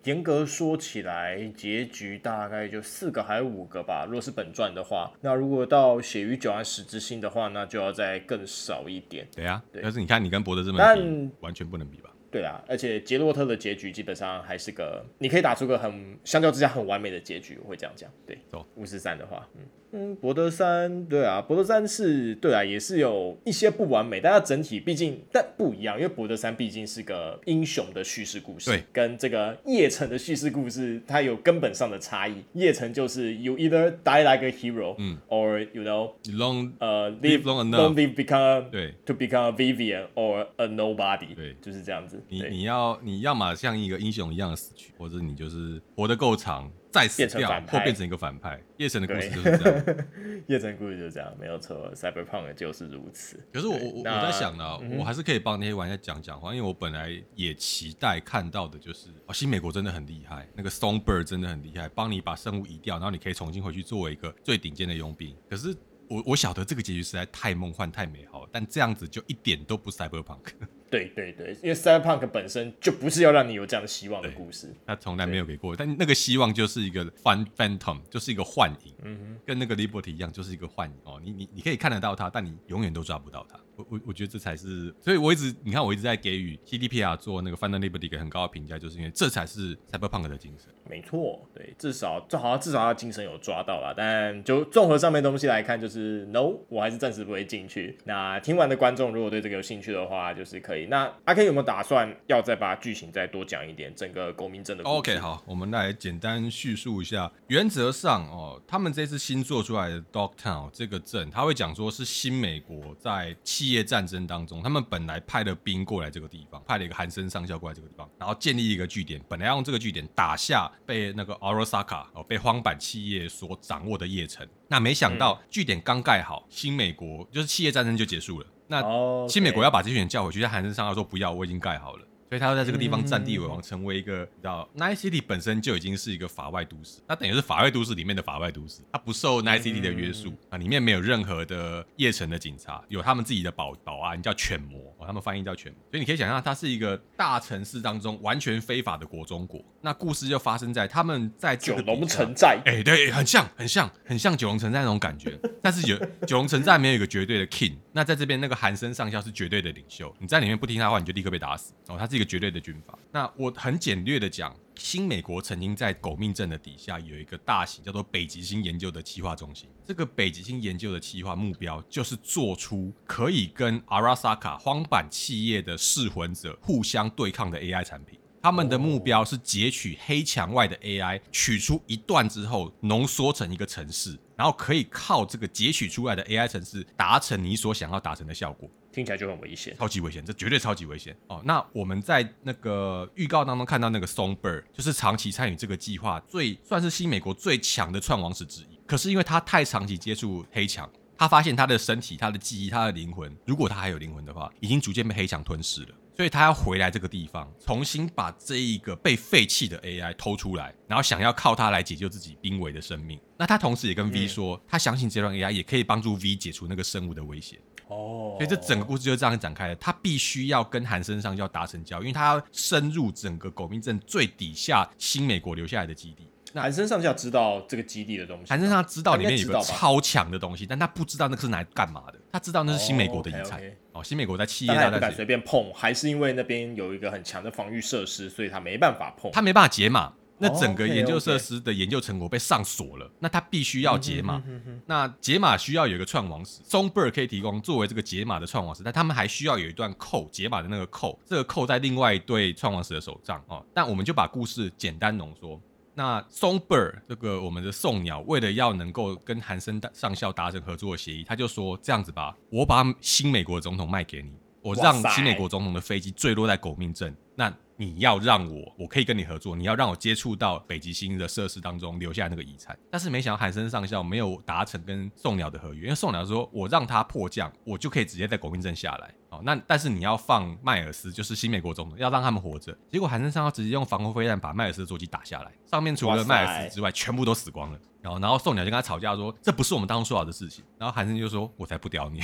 严格说起来，结局大概就四个还是五个吧。如果是本传的话，那如果到血与九安十之心的话，那就要再更少一点。对呀、啊，对。但是你看，你跟博德这么比，但完全不能比吧？对啊，而且杰洛特的结局基本上还是个，你可以打出个很相较之下很完美的结局，我会这样讲。对，走巫师三的话，嗯。嗯，博德三对啊，博德三是对啊，也是有一些不完美，但它整体毕竟但不一样，因为博德三毕竟是个英雄的叙事故事，对，跟这个叶城的叙事故事它有根本上的差异。叶城就是 you either die like a hero，嗯，or you know long 呃 live long enough live become 对 to become a Vivian or a nobody，对，就是这样子。你你要你要么像一个英雄一样的死去，或者你就是活得够长。再死掉，或变成一个反派。夜神的故事就是这样。夜神故事就是这样，没有错。Cyberpunk 就是如此。可是我我我在想呢，我还是可以帮那些玩家讲讲话，因为我本来也期待看到的就是，哦，新美国真的很厉害，那个 Songbird 真的很厉害，帮你把生物移掉，然后你可以重新回去作为一个最顶尖的佣兵。可是我我晓得这个结局实在太梦幻、太美好了，但这样子就一点都不 Cyberpunk。对对对，因为 Cyberpunk 本身就不是要让你有这样的希望的故事，他从来没有给过。但那个希望就是一个 Fun Phantom，就是一个幻影，嗯哼，跟那个 Liberty 一样，就是一个幻影哦。你你你可以看得到它，但你永远都抓不到它。我我我觉得这才是，所以我一直你看我一直在给予 CDPR 做那个 Final Liberty 一个很高的评价，就是因为这才是 Cyberpunk 的精神。没错，对，至少这好像至少他精神有抓到了。但就综合上面东西来看，就是 No，我还是暂时不会进去。那听完的观众如果对这个有兴趣的话，就是可以。那阿 K 有没有打算要再把剧情再多讲一点？整个国民镇的。OK，好，我们来简单叙述一下。原则上哦，他们这次新做出来的 Dogtown 这个镇，他会讲说是新美国在企业战争当中，他们本来派了兵过来这个地方，派了一个韩森上校过来这个地方，然后建立一个据点，本来要用这个据点打下被那个 Arasaka 哦被荒坂企业所掌握的叶城。那没想到据点刚盖好，新美国就是企业战争就结束了。那新美国要把这群人叫回去，在韩森上要说不要，我已经盖好了。所以他要在这个地方占地为王，成为一个，你知道，Night City 本身就已经是一个法外都市，那等于是法外都市里面的法外都市，它不受 Night City 的约束啊，里面没有任何的夜城的警察，有他们自己的保保安叫犬魔，哦，他们翻译叫犬魔，所以你可以想象，它是一个大城市当中完全非法的国中国。那故事就发生在他们在九龙城寨，哎，对，很像，很像，很像九龙城寨那种感觉，但是有九龙城寨没有一个绝对的 king，那在这边那个韩森上校是绝对的领袖，你在里面不听他的话，你就立刻被打死。哦，他是一个绝对的军阀。那我很简略的讲，新美国曾经在狗命镇的底下有一个大型叫做北极星研究的企划中心。这个北极星研究的企划目标就是做出可以跟 Arasaka 荒坂企业的噬魂者互相对抗的 AI 产品。他们的目标是截取黑墙外的 AI，取出一段之后浓缩成一个城市，然后可以靠这个截取出来的 AI 城市达成你所想要达成的效果。听起来就很危险，超级危险，这绝对超级危险哦。那我们在那个预告当中看到那个 Songbird，就是长期参与这个计划，最算是新美国最强的串王史之一。可是因为他太长期接触黑墙，他发现他的身体、他的记忆、他的灵魂，如果他还有灵魂的话，已经逐渐被黑墙吞噬了。所以他要回来这个地方，重新把这一个被废弃的 AI 偷出来，然后想要靠它来解救自己濒危的生命。那他同时也跟 V 说，他相信这段 AI 也可以帮助 V 解除那个生物的威胁。哦，所以这整个故事就这样展开了。他必须要跟韩森上校达成交易，因为他要深入整个狗命镇最底下新美国留下来的基地。那韩森上校知道这个基地的东西，韩森上校知道里面有个超强的东西，但他不知道那个是拿来干嘛的。他知道那是新美国的遗产。哦 okay, okay 哦，新美国在企业大战，不敢随便碰，还是因为那边有一个很强的防御设施，所以他没办法碰。他没办法解码，那整个研究设施的研究成果被上锁了，那他必须要解码。那解码需要有一个创王史，Songbird 可以提供作为这个解码的创王史，但他们还需要有一段扣解码的那个扣，这个扣在另外一对创王史的手上哦。但我们就把故事简单浓缩。那 Songbird 这个我们的宋鸟，为了要能够跟韩森上校达成合作的协议，他就说这样子吧，我把新美国总统卖给你，我让新美国总统的飞机坠落在狗命镇，那你要让我，我可以跟你合作，你要让我接触到北极星的设施当中留下那个遗产。但是没想到海森上校没有达成跟宋鸟的合约，因为宋鸟说我让他迫降，我就可以直接在狗命镇下来。哦，那但是你要放迈尔斯，就是新美国总统，要让他们活着。结果韩森上校直接用防空飞弹把迈尔斯的座机打下来，上面除了迈尔斯之外，全部都死光了。然后，然后宋鸟就跟他吵架说：“这不是我们当初说好的事情。”然后韩森就说：“我才不屌你！”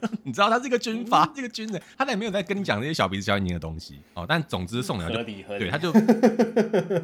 你知道他是一个军阀，这个军人，他也没有在跟你讲这些小鼻子小眼睛的东西。哦，但总之宋鸟就对，他就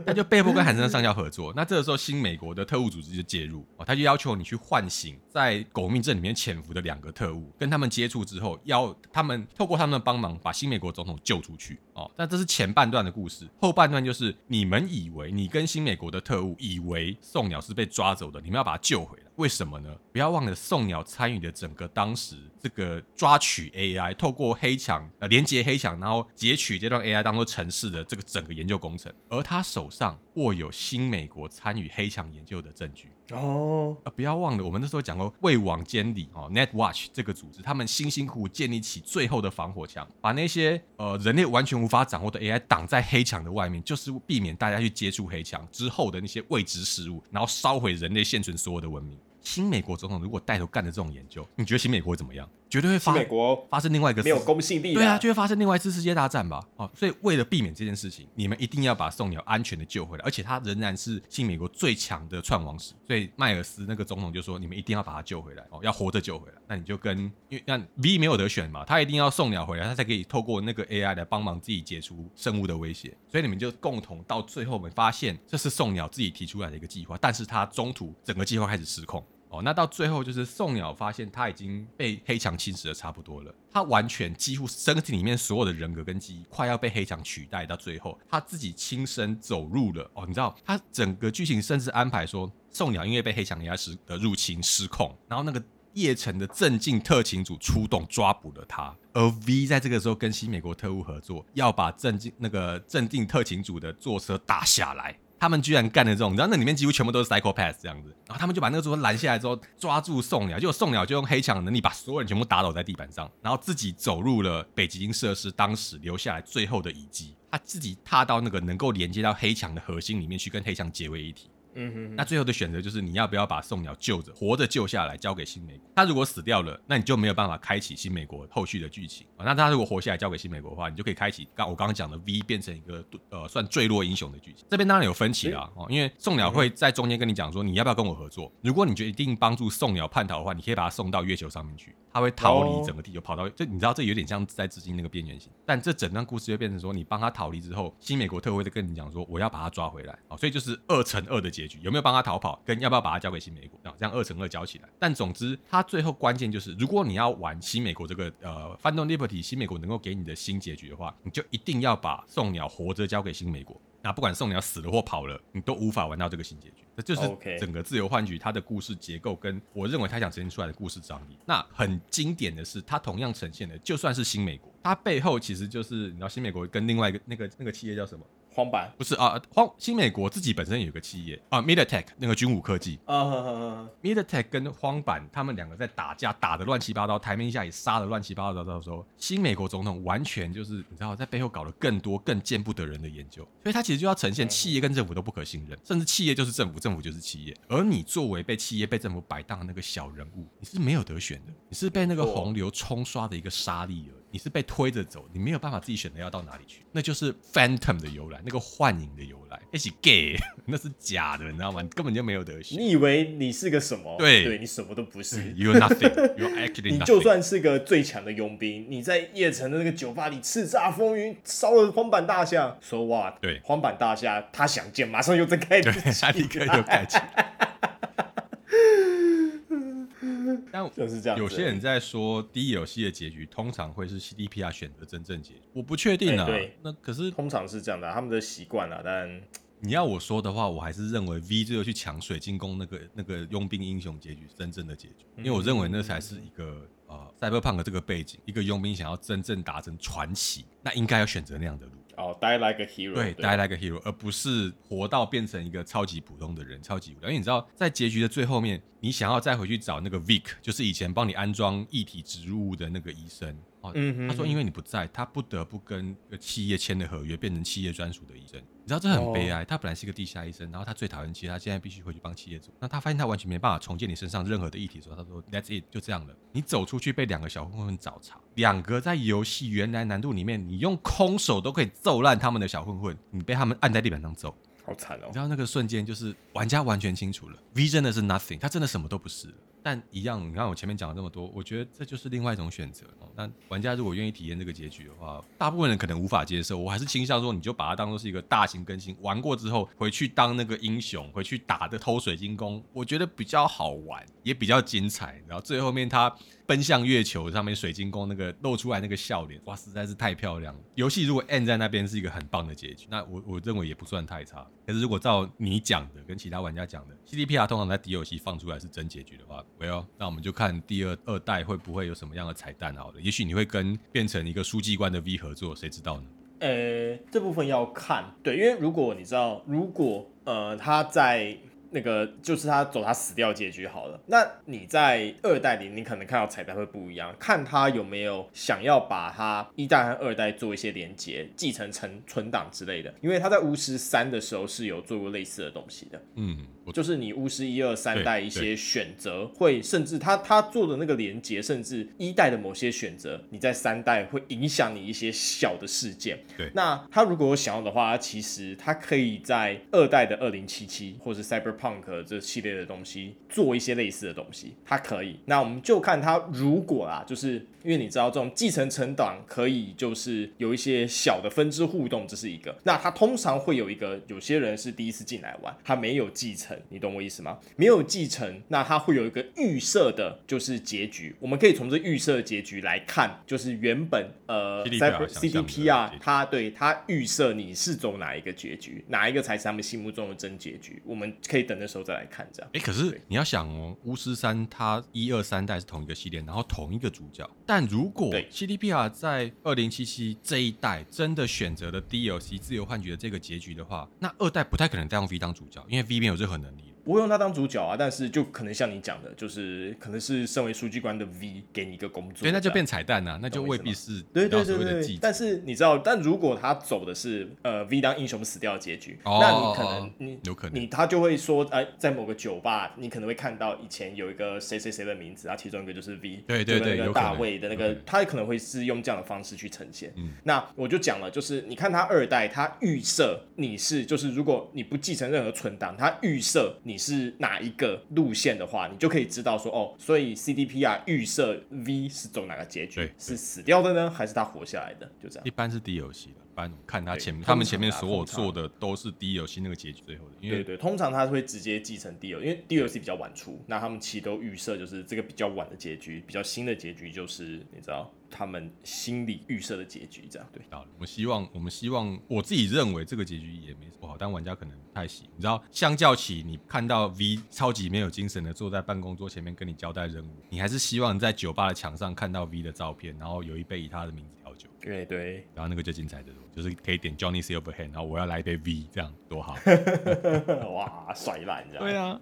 他就被迫跟韩森上校合作。那这个时候，新美国的特务组织就介入，哦，他就要求你去唤醒在狗命镇里面潜伏的两个特务，跟他们接触之后，要他们透过他们的帮忙把新美国总统救出去。哦，那这是前半段的故事，后半段就是你们以为你跟新美国的特务以为宋鸟是被抓走的，你们要把他救回来。为什么呢？不要忘了，宋鸟参与的整个当时这个抓取 AI，透过黑墙呃连接黑墙，然后截取这段 AI 当做城市的这个整个研究工程，而他手上握有新美国参与黑墙研究的证据哦。啊，不要忘了，我们那时候讲过卫网监理哦，Netwatch 这个组织，他们辛辛苦苦建立起最后的防火墙，把那些呃人类完全无法掌握的 AI 挡在黑墙的外面，就是避免大家去接触黑墙之后的那些未知事物，然后烧毁人类现存所有的文明。新美国总统如果带头干的这种研究，你觉得新美国会怎么样？绝对会发美国发生另外一个没有公信力，对啊，就会发生另外一次世界大战吧。哦，所以为了避免这件事情，你们一定要把宋鸟安全的救回来，而且他仍然是新美国最强的串王史。所以迈尔斯那个总统就说：“你们一定要把他救回来，哦，要活着救回来。”那你就跟因为那 V 没有得选嘛，他一定要送鸟回来，他才可以透过那个 AI 来帮忙自己解除生物的威胁。所以你们就共同到最后，我们发现这是宋鸟自己提出来的一个计划，但是他中途整个计划开始失控。哦，那到最后就是宋鸟发现他已经被黑墙侵蚀的差不多了，他完全几乎身体里面所有的人格跟记忆快要被黑墙取代，到最后他自己亲身走入了哦，你知道他整个剧情甚至安排说宋鸟因为被黑墙压实的入侵失控，然后那个叶城的镇静特勤组出动抓捕了他，而 V 在这个时候跟新美国特务合作，要把镇静那个镇静特勤组的坐车打下来。他们居然干了这种，然后那里面几乎全部都是 psychopath 这样子，然后他们就把那个坐车拦下来之后，抓住宋鸟，结果宋鸟就用黑墙的能力把所有人全部打倒在地板上，然后自己走入了北极星设施当时留下来最后的遗迹，他自己踏到那个能够连接到黑墙的核心里面去，跟黑墙结为一体。嗯哼，那最后的选择就是你要不要把宋鸟救着，活着救下来，交给新美国。他如果死掉了，那你就没有办法开启新美国后续的剧情啊。那他如果活下来，交给新美国的话，你就可以开启刚我刚刚讲的 V 变成一个呃算坠落英雄的剧情。这边当然有分歧啦哦，因为宋鸟会在中间跟你讲说，你要不要跟我合作？如果你决定帮助宋鸟叛逃的话，你可以把他送到月球上面去。他会逃离整个地球，跑到这，你知道这有点像在致敬那个边缘型。但这整段故事就变成说，你帮他逃离之后，新美国特会的跟你讲说，我要把他抓回来啊，所以就是二乘二的结局，有没有帮他逃跑，跟要不要把他交给新美国啊，这样二乘二交起来。但总之，他最后关键就是，如果你要玩新美国这个呃 Phantom Liberty，新美国能够给你的新结局的话，你就一定要把宋鸟活着交给新美国。那不管宋鸟死了或跑了，你都无法玩到这个新结局。这就是整个自由幻局它的故事结构跟我认为他想呈现出来的故事张力。那很经典的是，它同样呈现的就算是新美国，它背后其实就是你知道新美国跟另外一个那个那个企业叫什么？荒坂。不是啊，荒新美国自己本身有个企业啊，MilitechGroup 那个军武科技。啊，MilitechGroup 跟荒坂他们两个在打架，打得乱七八糟，台面下也杀得乱七八糟的时候，新美国总统完全就是你知道在背后搞了更多更见不得人的研究，所以他其实就要呈现企业跟政府都不可信任，甚至企业就是政府，政府就是企业，而你作为被企业被政府摆荡的那个小人物，你是没有得选的，你是被那个洪流冲刷的一个沙粒而已。你是被推着走，你没有办法自己选择要到哪里去，那就是 Phantom 的由来，那个幻影的由来，那是 gay，那是假的，你知道吗？你根本就没有得选。你以为你是个什么？对，对你什么都不是。You're nothing. You're actually nothing. 你就算是个最强的佣兵，你在夜城的那个酒吧里叱咤风云，烧了荒坂大厦，So what？对，荒坂大厦他想见，马上又睁开，他立刻就盖起。但就是这样。有些人在说 d 游戏的结局通常会是 CDPR 选择真正结局，我不确定啊。对，那可是通常是这样的，他们的习惯啊。但你要我说的话，我还是认为 V 最后去抢水晶宫那个那个佣兵英雄结局是真正的结局，因为我认为那才是一个呃赛博朋克这个背景，一个佣兵想要真正达成传奇，那应该要选择那样的路。哦、oh，die like a hero，对，对，die like a hero，而不是活到变成一个超级普通的人，超级无聊。因为你知道，在结局的最后面，你想要再回去找那个 Vic，就是以前帮你安装异体植入物的那个医生。哦，他说因为你不在，他不得不跟企业签的合约变成企业专属的医生。你知道这很悲哀，他本来是一个地下医生，然后他最讨厌企业，他现在必须回去帮企业做。那他发现他完全没办法重建你身上任何的议题的时候，他说 That's it，就这样了。你走出去被两个小混混找茬，两个在游戏原来难度里面，你用空手都可以揍烂他们的小混混，你被他们按在地板上揍，好惨哦。你知道那个瞬间就是玩家完全清楚了，V 真的是 nothing，他真的什么都不是。但一样，你看我前面讲了这么多，我觉得这就是另外一种选择。那玩家如果愿意体验这个结局的话，大部分人可能无法接受。我还是倾向说，你就把它当做是一个大型更新，玩过之后回去当那个英雄，回去打的偷水晶宫，我觉得比较好玩，也比较精彩。然后最后面他奔向月球上面水晶宫那个露出来那个笑脸，哇，实在是太漂亮了。游戏如果 end 在那边是一个很棒的结局，那我我认为也不算太差。可是如果照你讲的跟其他玩家讲的，CDPR 通常在底游戏放出来是真结局的话，Well，那我们就看第二二代会不会有什么样的彩蛋好了。也许你会跟变成一个书记官的 V 合作，谁知道呢？呃、这部分要看，对，因为如果你知道，如果呃他在。那个就是他走他死掉结局好了。那你在二代里，你可能看到彩蛋会不一样，看他有没有想要把他一代和二代做一些连接，继承成存档之类的。因为他在巫师三的时候是有做过类似的东西的。嗯，就是你巫师一二三代一些选择会，甚至他他做的那个连接，甚至一代的某些选择，你在三代会影响你一些小的事件。对，那他如果想要的话，其实他可以在二代的二零七七或是 Cyber。Punk 这系列的东西做一些类似的东西，它可以。那我们就看它如果啊，就是因为你知道这种继承成长可以就是有一些小的分支互动，这是一个。那它通常会有一个，有些人是第一次进来玩，他没有继承，你懂我意思吗？没有继承，那他会有一个预设的，就是结局。我们可以从这预设结局来看，就是原本呃 CDP 啊他对他预设你是走哪一个结局，哪一个才是他们心目中的真结局。我们可以。等那时候再来看这样。哎，可是你要想哦，巫师三它一二三代是同一个系列，然后同一个主角，但如果 CDPR 在二零七七这一代真的选择了 DLC 自由幻觉的这个结局的话，那二代不太可能再用 V 当主角，因为 V 没有任何能力。不会用他当主角啊，但是就可能像你讲的，就是可能是身为书记官的 V 给你一个工作，对，那就变彩蛋啊，那就未必是对对对对。但是你知道，但如果他走的是呃 V 当英雄死掉的结局，哦、那你可能你有可能。你他就会说，哎、呃，在某个酒吧，你可能会看到以前有一个谁谁谁的名字，啊，其中一个就是 V，对对对，那个大卫的那个，他可能会是用这样的方式去呈现。嗯，那我就讲了，就是你看他二代，他预设你是就是如果你不继承任何存档，他预设你是哪一。个路线的话，你就可以知道说哦，所以 CDPR 预设 V 是走哪个结局？是死掉的呢，还是他活下来的？就这样。一般是 D 游戏的，一般看他前面，他们前面所有做的都是 D 游戏那个结局最后的。因为对对，通常他会直接继承 DLC，因为 DLC 比较晚出，那他们其实都预设就是这个比较晚的结局，比较新的结局就是你知道。他们心里预设的结局，这样对。好，我们希望，我们希望，我自己认为这个结局也没不好，但玩家可能不太喜。你知道，相较起你看到 V 超级没有精神的坐在办公桌前面跟你交代任务，你还是希望在酒吧的墙上看到 V 的照片，然后有一杯以他的名字调酒。对对，然后那个就精彩的多，就是可以点 Johnny Silverhand，然后我要来一杯 V，这样多好。哇，甩烂这样。对啊。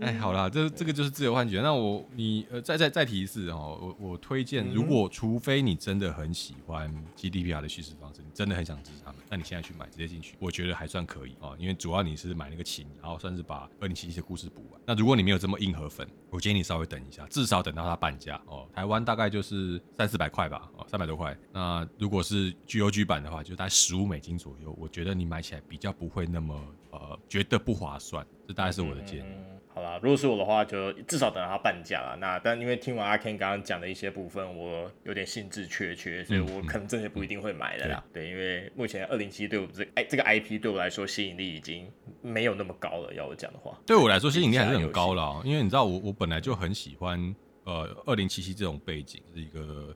哎，好啦，这这个就是自由幻觉。那我你呃再再再提一次哦，我我推荐，如果除非你真的很喜欢 GDPR 的叙事方式，你真的很想支持他们，那你现在去买，直接进去，我觉得还算可以哦。因为主要你是买那个琴，然后算是把二零七七的故事补完。那如果你没有这么硬核粉，我建议你稍微等一下，至少等到它半价哦。台湾大概就是三四百块吧，哦，三百多块。那那如果是 GOG 版的话，就大概十五美金左右。我觉得你买起来比较不会那么呃觉得不划算，这大概是我的建议。嗯、好啦，如果是我的话，就至少等到它半价了。那但因为听完阿 Ken 刚刚讲的一些部分，我有点兴致缺缺，所以我可能真的不一定会买的啦。嗯嗯、对，对，因为目前二零七对我这哎这个 IP 对我来说吸引力已经没有那么高了。要我讲的话，对我来说吸引力还是很高了，因为你知道我我本来就很喜欢。呃，二零七七这种背景是一个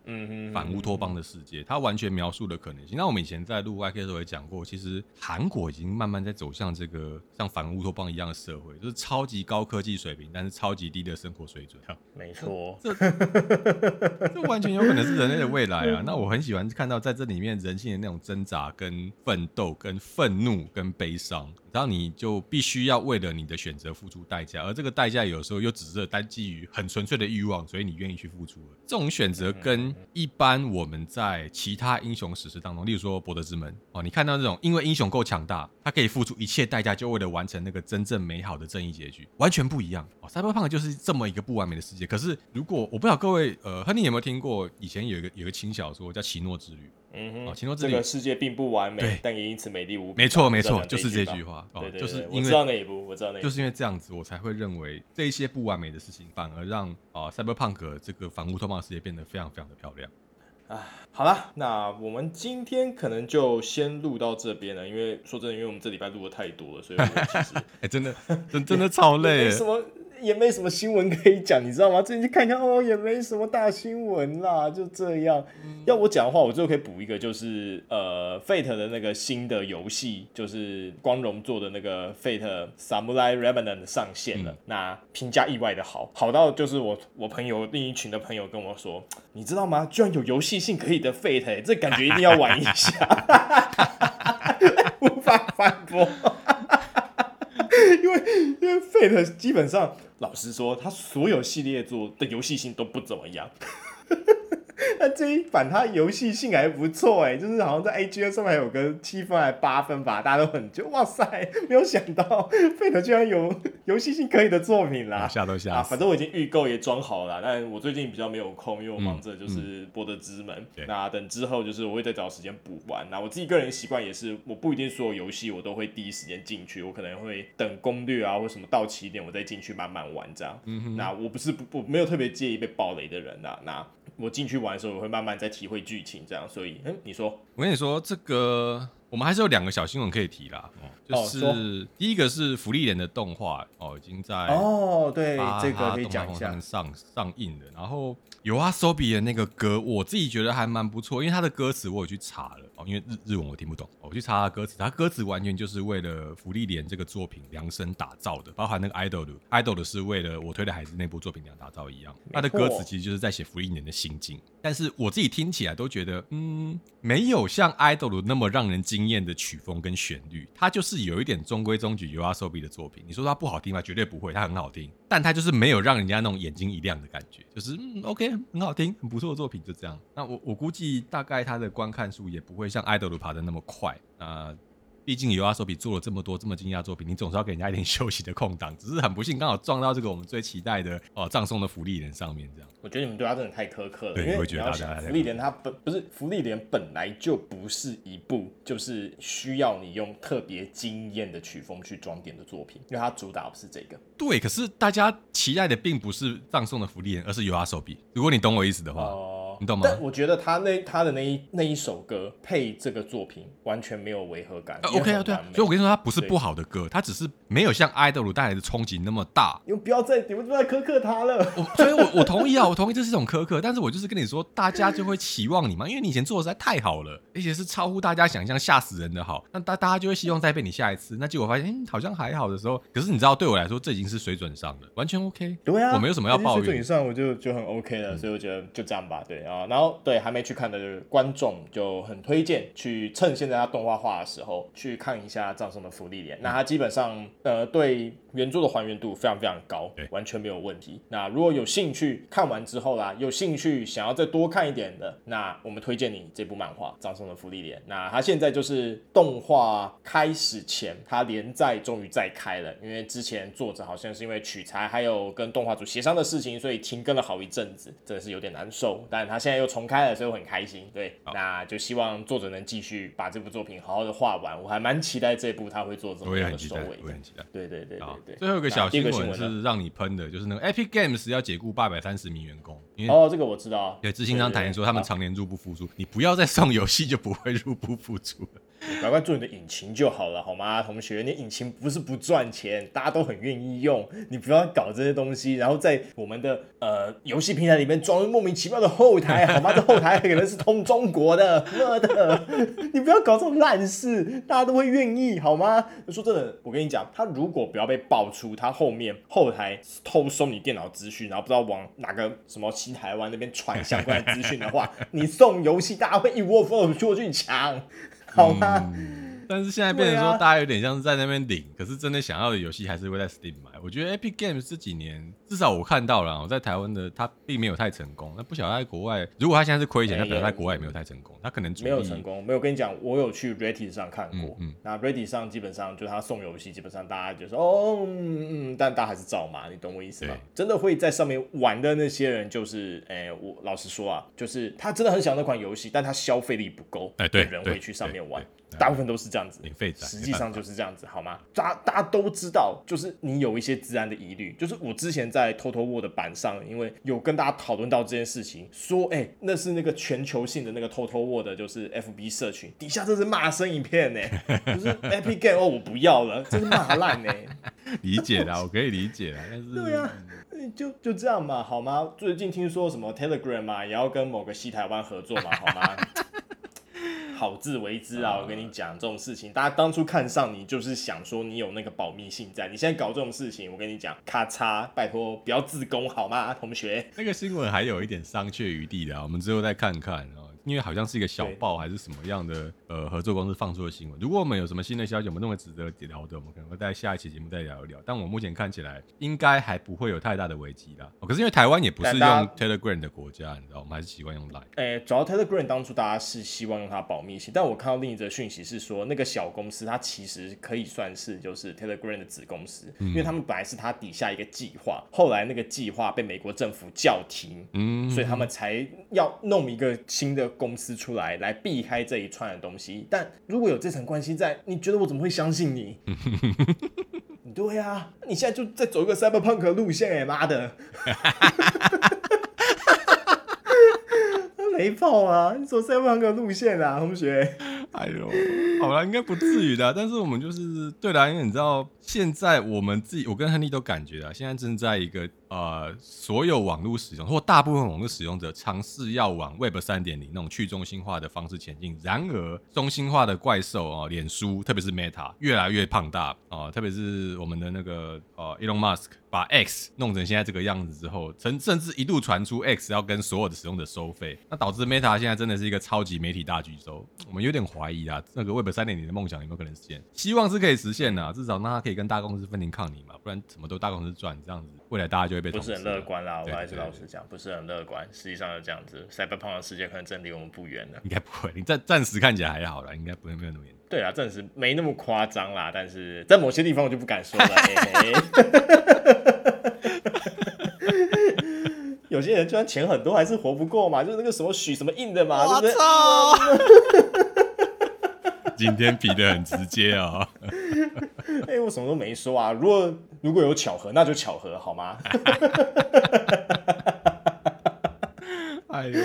反乌托邦的世界，它完全描述的可能性。那我们以前在录 YK 的时候也讲过，其实韩国已经慢慢在走向这个像反乌托邦一样的社会，就是超级高科技水平，但是超级低的生活水准。没错，这这完全有可能是人类的未来啊！那我很喜欢看到在这里面人性的那种挣扎、跟奋斗、跟愤怒、跟悲伤。然后你就必须要为了你的选择付出代价，而这个代价有时候又只是单基于很纯粹的欲望，所以你愿意去付出了。这种选择跟一般我们在其他英雄史诗当中，例如说《博德之门》哦，你看到这种因为英雄够强大，他可以付出一切代价，就为了完成那个真正美好的正义结局，完全不一样。哦，Cyberpunk 就是这么一个不完美的世界。可是如果我不知道各位呃，亨利有没有听过以前有一个有一个轻小说叫《奇诺之旅》。嗯哼，这个世界并不完美，但也因此美丽无比。没错，没错，就是这句话。对对，就是我知道那一部，我知道那一部，就是因为这样子，我才会认为这一些不完美的事情，反而让啊，Cyberpunk 这个反乌托邦的世界变得非常非常的漂亮。啊，好了，那我们今天可能就先录到这边了，因为说真的，因为我们这礼拜录的太多了，所以我其实 哎，真的，真真的超累。什么？也没什么新闻可以讲，你知道吗？最近去看看哦，也没什么大新闻啦，就这样。嗯、要我讲的话，我最后可以补一个，就是呃，Fate 的那个新的游戏，就是光荣做的那个 Fate Samurai Remnant 上线了。嗯、那评价意外的好，好到就是我我朋友另一群的朋友跟我说，你知道吗？居然有游戏性可以的 Fate，、欸、这感觉一定要玩一下，无法反驳。因为因为 Fate 基本上。老实说，他所有系列做的游戏性都不怎么样。那这一版它游戏性还不错哎，就是好像在 AGN 上面还有个七分还八分吧，大家都很就哇塞，没有想到 Fate 居然有 游戏性可以的作品啦，吓都吓、啊、反正我已经预购也装好了，但我最近比较没有空，因为我忙着就是博德之门。那等之后就是我会再找时间补完。那我自己个人习惯也是，我不一定所有游戏我都会第一时间进去，我可能会等攻略啊或什么到起点我再进去慢慢玩这样。那我不是不不没有特别介意被暴雷的人呐，那我进去玩的时候我会慢慢再体会剧情这样。所以，嗯，你说，我跟你说这个。我们还是有两个小新闻可以提啦。哦，就是、哦、第一个是福利莲的动画哦，已经在哦，对，这个可以讲一下上上映的。然后有啊，Sobi 的那个歌，我自己觉得还蛮不错，因为他的歌词我有去查了哦，因为日日文我听不懂，我去查他歌词，他歌词完全就是为了福利莲这个作品量身打造的，包含那个 idol 的 idol 的是为了我推的孩子那部作品量打造一样，他的歌词其实就是在写福利莲的心境。但是我自己听起来都觉得，嗯，没有像 idol 那么让人惊艳的曲风跟旋律，它就是有一点中规中矩 u r s o b 的作品。你说它不好听吗？绝对不会，它很好听。但它就是没有让人家那种眼睛一亮的感觉，就是嗯，OK，很好听，很不错的作品，就这样。那我我估计大概它的观看数也不会像 idol 爬的那么快啊。毕竟 YOASOBI 做了这么多这么惊讶的作品，你总是要给人家一点休息的空档。只是很不幸，刚好撞到这个我们最期待的哦，葬送的福利莲上面这样。我觉得你们对他真的太苛刻了，对，因为会觉得大家芙莉莲它本不是福利莲本来就不是一部就是需要你用特别惊艳的曲风去装点的作品，因为它主打不是这个。对，可是大家期待的并不是葬送的福利莲，而是 YOASOBI。如果你懂我意思的话。呃你懂吗？但我觉得他那他的那一那一首歌配这个作品完全没有违和感。啊、OK 啊，对啊，所以我跟你说，他不是不好的歌，他只是没有像 idol 带来的冲击那么大。你们不要再你们不要再苛刻他了。所以我我同意啊，我同意这是一种苛刻，但是我就是跟你说，大家就会期望你嘛，因为你以前做的实在太好了，而且是超乎大家想象、吓死人的好，那大大家就会希望再被你下一次。那结果发现，嗯，好像还好的时候，可是你知道，对我来说，这已经是水准上了，完全 OK。对啊，我没有什么要抱怨。水准以上我就就很 OK 了，所以我觉得就这样吧。对啊，然后对还。没去看的观众就很推荐去趁现在它动画化的时候去看一下《葬送的芙莉莲》。那它基本上呃对原著的还原度非常非常高，完全没有问题。那如果有兴趣看完之后啦，有兴趣想要再多看一点的，那我们推荐你这部漫画《葬送的芙莉莲》。那它现在就是动画开始前，它连载终于再开了，因为之前作者好像是因为取材还有跟动画组协商的事情，所以停更了好一阵子，真的是有点难受。但他现在又重开了。所以我很开心，对，那就希望作者能继续把这部作品好好的画完。我还蛮期待这部他会做这么样的收尾，我也很期待。对对对对对。最后一个小新闻是让你喷的，就是那个 Epic Games 要解雇八百三十名员工。哦，这个我知道。对，执行长坦言说他们常年入不敷出，你不要再送游戏就不会入不敷出了。乖乖做你的引擎就好了，好吗，同学？你引擎不是不赚钱，大家都很愿意用，你不要搞这些东西，然后在我们的呃游戏平台里面装莫名其妙的后台，好吗？这后台可能是通中国的，妈的！你不要搞这种烂事，大家都会愿意，好吗？说真的，我跟你讲，他如果不要被爆出他后面后台偷收你电脑资讯，然后不知道往哪个什么新台湾那边传相关的资讯的话，你送游戏，大家会一窝蜂过去抢。好吗？嗯，但是现在变成说，大家有点像是在那边领，啊、可是真的想要的游戏还是会在 Steam 买。我觉得 Epic Games 这几年，至少我看到了，我在台湾的他并没有太成功。那不晓得在国外，如果他现在是亏钱，那可能在国外也没有太成功。他可能没有成功，没有跟你讲，我有去 Reddit 上看过。嗯，嗯那 Reddit 上基本上就是他送游戏，基本上大家就说哦，嗯嗯，但大家还是照嘛，你懂我意思吗？真的会在上面玩的那些人，就是，哎、欸，我老实说啊，就是他真的很想那款游戏，但他消费力不够，哎，对，人会去上面玩。大部分都是这样子，实际上就是这样子，好吗？大大家都知道，就是你有一些资安的疑虑。就是我之前在 Total War 的版上，因为有跟大家讨论到这件事情，说，哎、欸，那是那个全球性的那个 Total War 的，就是 FB 社群底下，这是骂声一片呢，就是 Epic Game 哦，我不要了，这是骂烂呢。理解的，我可以理解的，但是对呀、啊，就就这样嘛，好吗？最近听说什么 Telegram 嘛，也要跟某个西台湾合作嘛，好吗？好自为之啊！我跟你讲这种事情，大家当初看上你就是想说你有那个保密性在，你现在搞这种事情，我跟你讲，咔嚓，拜托不要自宫好吗，同学？那个新闻还有一点商榷余地的，我们之后再看看。因为好像是一个小报还是什么样的呃合作公司放出的新闻。如果我们有什么新的消息，我们认为值得聊的，我们可能会在下一期节目再聊一聊。但我目前看起来应该还不会有太大的危机啦。可是因为台湾也不是用 Telegram 的国家，你知道，我们还是习惯用 Line。哎，主要 Telegram 当初大家是希望用它保密性，但我看到另一则讯息是说，那个小公司它其实可以算是就是 Telegram 的子公司，嗯、因为他们本来是它底下一个计划，后来那个计划被美国政府叫停，嗯，所以他们才要弄一个新的。公司出来来避开这一串的东西，但如果有这层关系在，你觉得我怎么会相信你？对呀、啊，你现在就在走一个 cyberpunk 路线、欸，哎妈的，雷炮啊！你走 cyberpunk 路线啊，同学。哎呦，好了，应该不至于的。但是我们就是对啦，因为你知道，现在我们自己，我跟亨利都感觉啊，现在正在一个呃，所有网络使用或大部分网络使用者尝试要往 Web 三点零那种去中心化的方式前进。然而，中心化的怪兽哦，脸书，特别是 Meta，越来越庞大啊，特别是我们的那个呃，Elon Musk 把 X 弄成现在这个样子之后，甚甚至一度传出 X 要跟所有的使用者收费，那导致 Meta 现在真的是一个超级媒体大巨头。我们有点怀疑啊，那个 Web 三点零的梦想有没有可能实现？希望是可以实现的，至少让它可以跟大公司分庭抗礼嘛，不然什么都大公司赚，这样子未来大家就会被不是很乐观啦。我还是老实讲，不是很乐观。实际上是这样子，Cyberpunk 的世界可能真离我们不远了。应该不会，你暂暂时看起来还好啦，应该不会没有那么严重。对啊，暂时没那么夸张啦，但是在某些地方我就不敢说了。有些人就算钱很多，还是活不过嘛，就是那个什么许什么印的嘛，对不对？今天比的很直接啊、喔！哎、欸，我什么都没说啊。如果如果有巧合，那就巧合好吗？哎呦！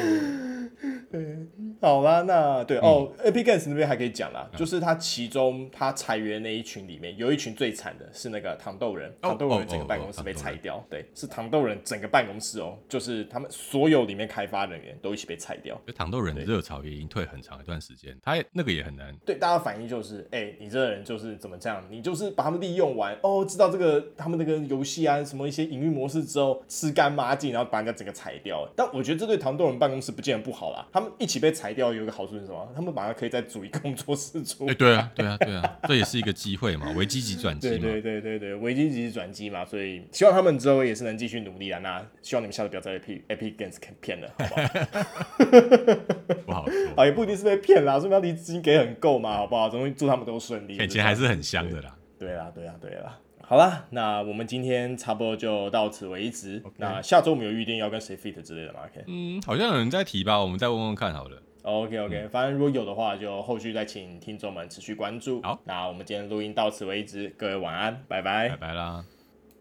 好啦，那对、嗯、哦，Epic Games 那边还可以讲啦，嗯、就是他其中他裁员那一群里面，有一群最惨的是那个糖豆人，糖豆人整个办公室被裁掉，对，是糖豆人整个办公室哦，就是他们所有里面开发人员都一起被裁掉。糖豆人的热潮也已经退很长一段时间，他也那个也很难。对，大家反应就是，哎、欸，你这个人就是怎么这样？你就是把他们利用完哦，知道这个他们那个游戏啊，什么一些营运模式之后，吃干抹净，然后把人家整个裁掉。但我觉得这对糖豆人办公室不见得不好啦，他们一起被裁掉有一个好处是什么？他们马上可以再组一个工作室出来。哎，对啊，对啊，对啊，这也是一个机会嘛，危机级转机嘛。对对对对对，危机级转机嘛，所以希望他们之后也是能继续努力啊。那希望你们下次不要再被 Epic Games 骗了，好不好？不好说 啊，也不一定是被骗啦，说明他资金给很够嘛，好不好？总祝他们都顺利。钱还是很香的啦。对啦，对啦，对啦。好啦，那我们今天差不多就到此为止。那下周我们有预定要跟谁 fit 之类的吗？Okay? 嗯，好像有人在提吧，我们再问问看好了。OK OK，嗯，反正如果有的话，就后续再请听众们持续关注。好，那我们今天录音到此为止，各位晚安，拜拜，拜拜啦。